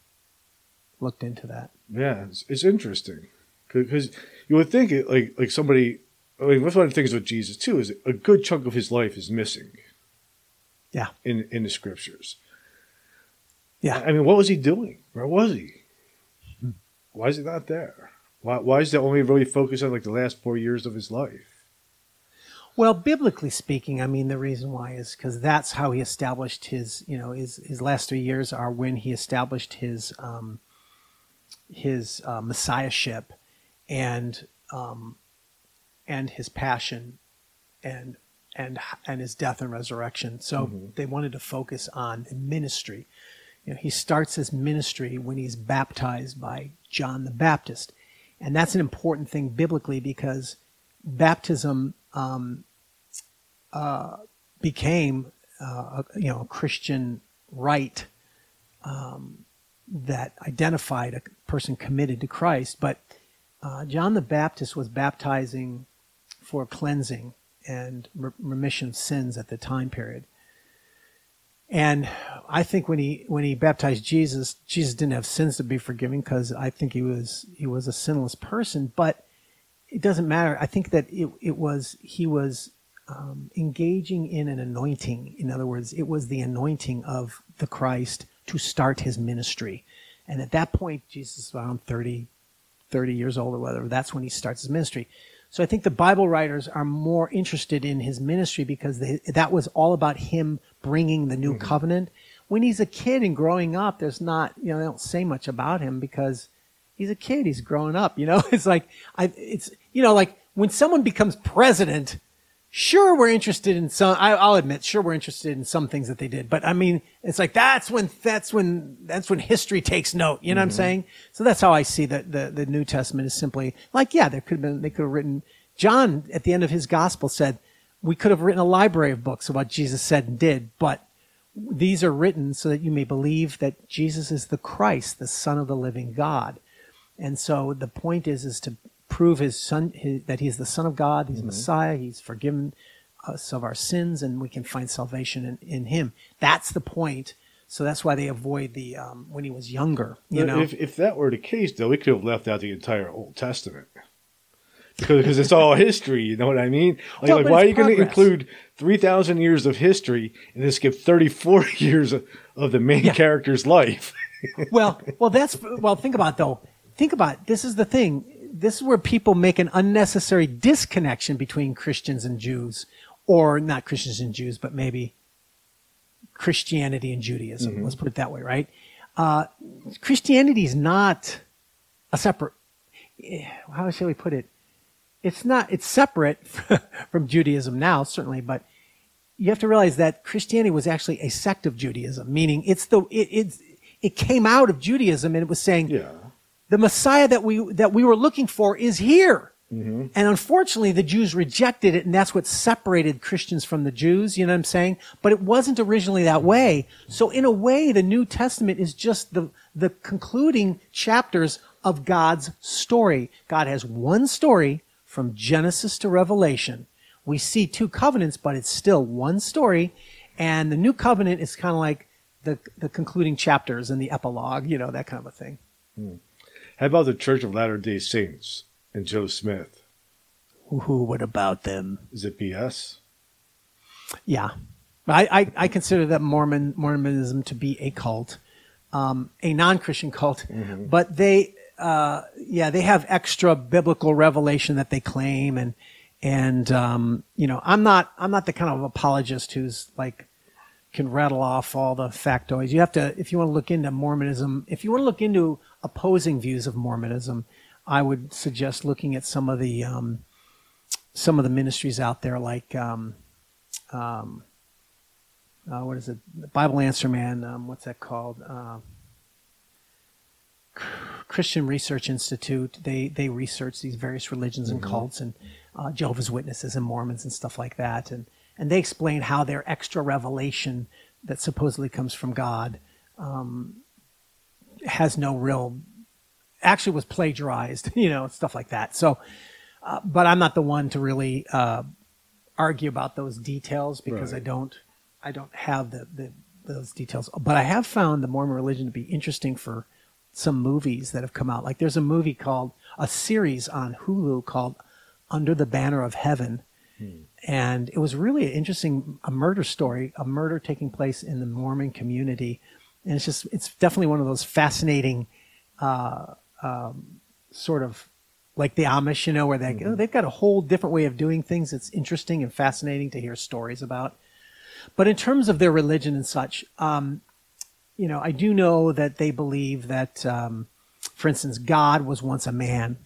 looked into that. Yeah, it's, it's interesting because you would think it like like somebody I mean, that's one of the things with Jesus too is a good chunk of his life is missing. Yeah. In in the scriptures. Yeah. I mean, what was he doing? Where was he? Hmm. Why is he not there? Why why is that only really focused on like the last four years of his life? Well, biblically speaking, I mean, the reason why is because that's how he established his, you know, his his last three years are when he established his um, his uh, messiahship, and um, and his passion and and and his death and resurrection. So mm-hmm. they wanted to focus on ministry. You know, he starts his ministry when he's baptized by John the Baptist, and that's an important thing biblically because baptism um, uh, became uh, a, you know a Christian rite um, that identified a person committed to Christ, but uh, John the Baptist was baptizing for cleansing and remission of sins at the time period. And I think when he when he baptized Jesus, Jesus didn't have sins to be forgiven because I think he was he was a sinless person. But it doesn't matter. I think that it it was he was um, engaging in an anointing. In other words, it was the anointing of the Christ to start his ministry. And at that point, Jesus was around 30, 30 years old or whatever. That's when he starts his ministry. So I think the Bible writers are more interested in his ministry because they, that was all about him bringing the new covenant. When he's a kid and growing up, there's not, you know, they don't say much about him because he's a kid. He's growing up, you know, it's like, I, it's, you know, like when someone becomes president, sure we're interested in some I, i'll admit sure we're interested in some things that they did but i mean it's like that's when that's when that's when history takes note you know what i'm mm-hmm. saying? So that's how i see that the, the new testament is simply like yeah there could have been they could have written john at the end of his gospel said we could have written a library of books of what jesus said and did but these are written so that you may believe that jesus is the christ the son of the living god and so the point is is to prove his son his, that he's the son of God, he's Messiah, he's forgiven us of our sins, and we can find salvation in, in him. That's the point. So that's why they avoid the um, when he was younger. You know, if, if that were the case, though, we could have left out the entire Old Testament. Because, because it's all history, you know what I mean? Like, Well, like why are you going to include 3,000 years of history and then skip 34 years of, of the main Yeah. character's life? well, well, that's well. Think about it, though. Think about it. this is the thing. This is where people make an unnecessary disconnection between Christians and Jews, or not Christians and Jews, but maybe Christianity and Judaism. Let's put it that way, right? Uh, Christianity is not a separate. eh, How shall we put it? It's not. It's separate from Judaism now, certainly, but you have to realize that Christianity was actually a sect of Judaism, meaning it's the it it's, it came out of Judaism and it was saying yeah. The Messiah that we that we were looking for is here. Mm-hmm. And unfortunately, the Jews rejected it, and that's what separated Christians from the Jews. You know what I'm saying? But it wasn't originally that way. So, in a way, the New Testament is just the the concluding chapters of God's story. God has one story from Genesis to Revelation. We see two covenants, but it's still one story. And the new covenant is kind of like the the concluding chapters and the epilogue. You know that kind of a thing. Hmm. How about the Church of Latter day Saints and Joe Smith? Who? What about them? Is it BS? Yeah, I, I, I consider that Mormon Mormonism to be a cult, um, a non-Christian cult, but they, uh, yeah, they have extra biblical revelation that they claim, and and um, you know, I'm not I'm not the kind of apologist who's like can rattle off all the factoids. You have to, if you want to look into Mormonism, if you want to look into opposing views of Mormonism, I would suggest looking at some of the um, some of the ministries out there, like um, um, uh, what is it? The Bible Answer Man. Um, what's that called? Uh, Christian Research Institute. They they research these various religions and cults and uh, Jehovah's Witnesses and Mormons and stuff like that, and and they explain how their extra revelation that supposedly comes from God um, has no real actually was plagiarized, you know, stuff like that. So, uh, but I'm not the one to really uh, argue about those details because Right. I don't, I don't have the, the those details. But I have found the Mormon religion to be interesting for some movies that have come out. Like there's a movie called a series on Hulu called Under the Banner of Heaven. And it was really an interesting a murder story, a murder taking place in the Mormon community. And it's just it's definitely one of those fascinating sort of like the Amish, you know, where they oh, they've got a whole different way of doing things. It's interesting and fascinating to hear stories about. But in terms of their religion and such, um, you know, I do know that they believe that, um, for instance, God was once a man.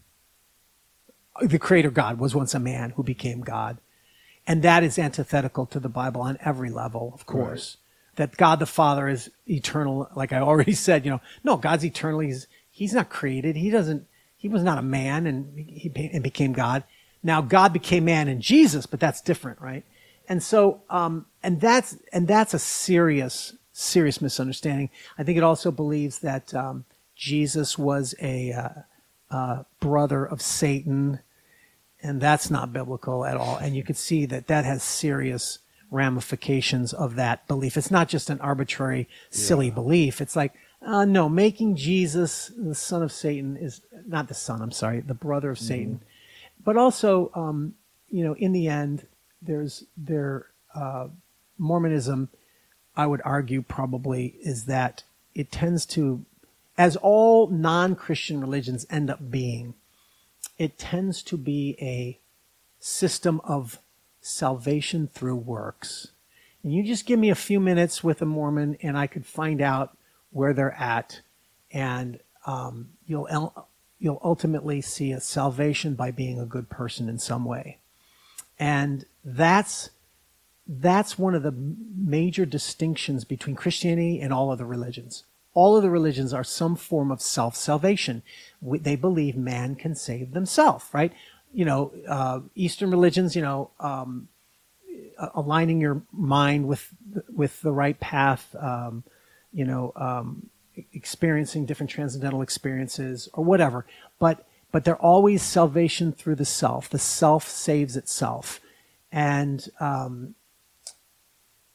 The creator God was once a man who became God. And that is antithetical to the Bible on every level, of course. That God the Father is eternal, like I already said, you know, no, God's eternal. He's, he's not created. He doesn't, he was not a man and he and became God. Now God became man in Jesus, but that's different, right? And so, um, and that's, and that's a serious, serious misunderstanding. I think it also believes that, um, Jesus was a, uh, uh, brother of Satan and that's not biblical at all. And you could see that that has serious ramifications of that belief. It's not just an arbitrary, silly belief. It's like, uh, no, making Jesus the son of Satan is not the son. I'm sorry, the brother of Satan. But also, um, you know, in the end, there's there uh, Mormonism. I would argue probably is that it tends to, as all non-Christian religions end up being, it tends to be a system of salvation through works. And you just give me a few minutes with a Mormon, and I could find out where they're at, and um, you'll you'll ultimately see a salvation by being a good person in some way, and that's that's one of the major distinctions between Christianity and all other religions. All of the religions are some form of self salvation. They believe man can save themselves, right? You know, uh, Eastern religions, you know, um, aligning your mind with with the right path, um, you know, um, experiencing different transcendental experiences or whatever. But but they're always salvation through the self. The self saves itself, and um,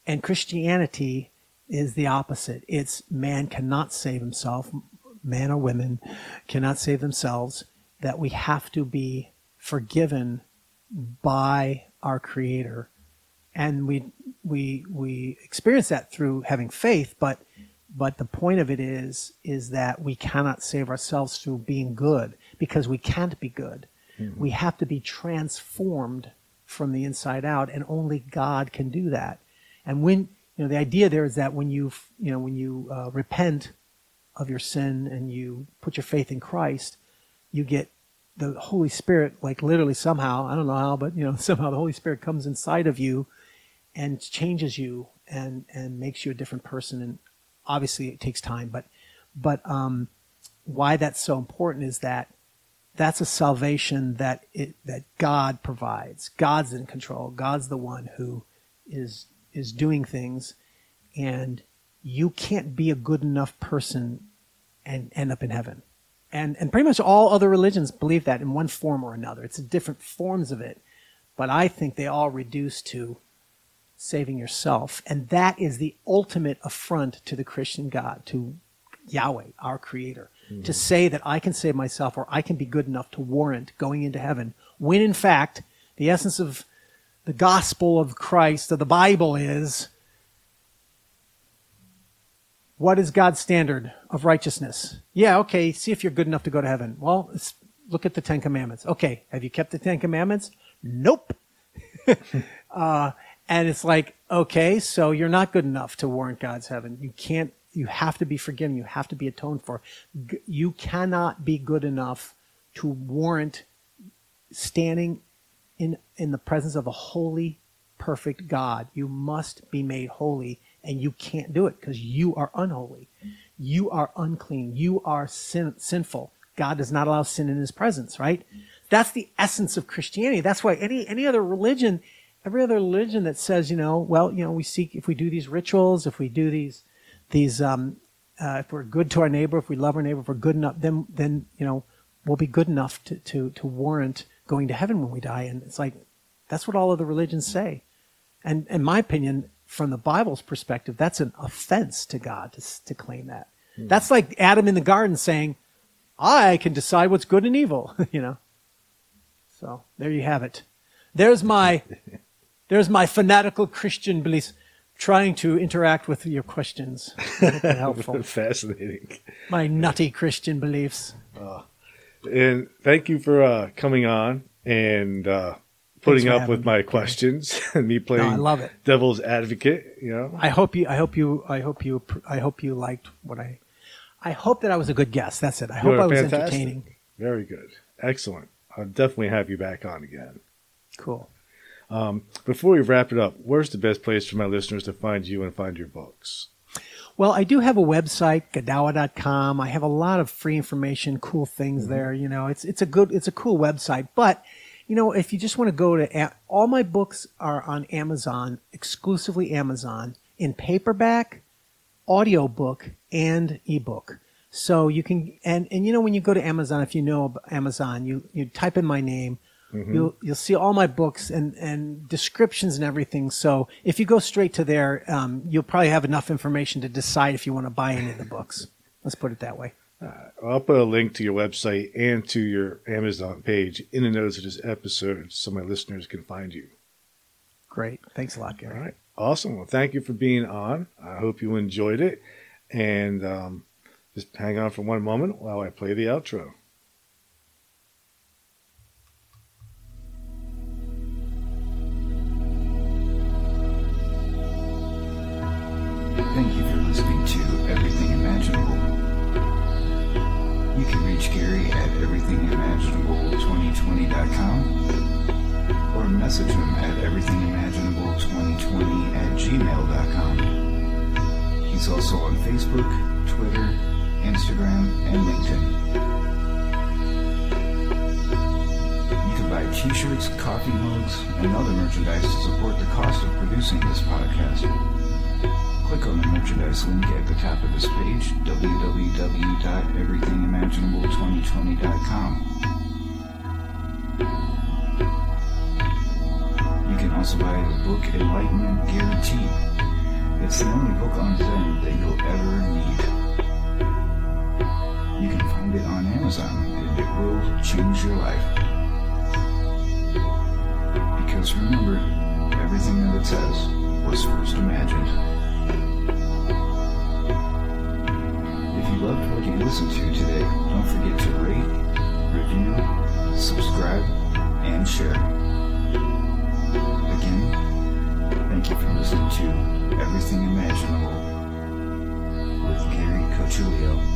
and Christianity is the opposite. It's man cannot save himself, man or women cannot save themselves. That we have to be forgiven by our Creator, and we we we experience that through having faith. But but the point of it is is that we cannot save ourselves through being good because we can't be good. We have to be transformed from the inside out, and only God can do that. And when you know the idea there is that when you you know when you uh, repent of your sin and you put your faith in Christ, you get the Holy Spirit, like literally somehow, I don't know how, but you know, somehow the Holy Spirit comes inside of you and changes you and, and makes you a different person. And obviously it takes time, but, but, um, why that's so important is that that's a salvation that it, that God provides. God's in control. God's the one who is, is doing things and you can't be a good enough person and end up in heaven and and pretty much all other religions believe that in one form or another. It's different forms of it, but I think they all reduce to saving yourself, and that is the ultimate affront to the Christian God, to Yahweh, our Creator, to mm-hmm. say that I can save myself or I can be good enough to warrant going into heaven, when in fact the essence of the gospel of Christ of the Bible is what is God's standard of righteousness? Yeah, okay, see if you're good enough to go to heaven. Well, look at the Ten Commandments. Okay, have you kept the Ten Commandments? Nope. uh, and it's like, okay, so you're not good enough to warrant God's heaven. You can't, you have to be forgiven. You have to be atoned for. You cannot be good enough to warrant standing in, in the presence of a holy, perfect God. You must be made holy and you can't do it because you are unholy. You are unclean. You are sin, sinful. God does not allow sin in his presence, right? That's the essence of Christianity. That's why any, any other religion, every other religion that says, you know, well, you know, we seek, if we do these rituals, if we do these, these, um, uh, if we're good to our neighbor, if we love our neighbor, if we're good enough, then, then, you know, we'll be good enough to, to, to warrant going to heaven when we die. And it's like, that's what all of the religions say. And in my opinion, from the Bible's perspective, that's an offense to God to, to claim that. That's like Adam in the garden saying, I can decide what's good and evil, you know. So there you have it. There's my, there's my fanatical Christian beliefs trying to interact with your questions. Helpful. Fascinating. my nutty Christian beliefs. And thank you for uh, coming on and uh, putting up with me, my questions and me playing I love it. devil's advocate. You know, I hope you, I hope you, I hope you, I hope you liked what I, I hope that I was a good guest. That's it. I hope You are I was fantastic. entertaining. Very good, excellent. I'll definitely have you back on again. Cool. Um, before we wrap it up, where's the best place for my listeners to find you and find your books? Well, I do have a website, Godawa.com. I have a lot of free information, cool things mm-hmm. there. You know, it's, it's a good, it's a cool website. But, you know, if you just want to go to, all my books are on Amazon, exclusively Amazon, in paperback, audiobook, and ebook. So you can, and, and you know, when you go to Amazon, if you know Amazon, you, you type in my name, you'll you'll see all my books and and descriptions and everything. So if you go straight to there, um, you'll probably have enough information to decide if you want to buy any of the books. Let's put it that way. I'll put a link to your website and to your Amazon page in the notes of this episode so my listeners can find you. Great. Thanks a lot, Gary. All right. Awesome. Well, thank you for being on. I hope you enjoyed it. And um, just hang on for one moment while I play the outro. everythingimaginable2020.com or message him at everythingimaginable2020 at gmail.com. He's also on Facebook, Twitter, Instagram, and LinkedIn. You can buy t-shirts, coffee mugs, and other merchandise to support the cost of producing this podcast. Click on the merchandise link at the top of this page, www.everythingimaginable2020.com. You can also buy the book Enlightenment Guaranteed. It's the only book on Zen that you'll ever need. You can find it on Amazon and it will change your life. Because remember, everything that it says was first imagined. If you loved what you listened to today, don't forget to rate, subscribe, and share. Again, thank you for listening to Everything Imaginable with Gary Cochilio.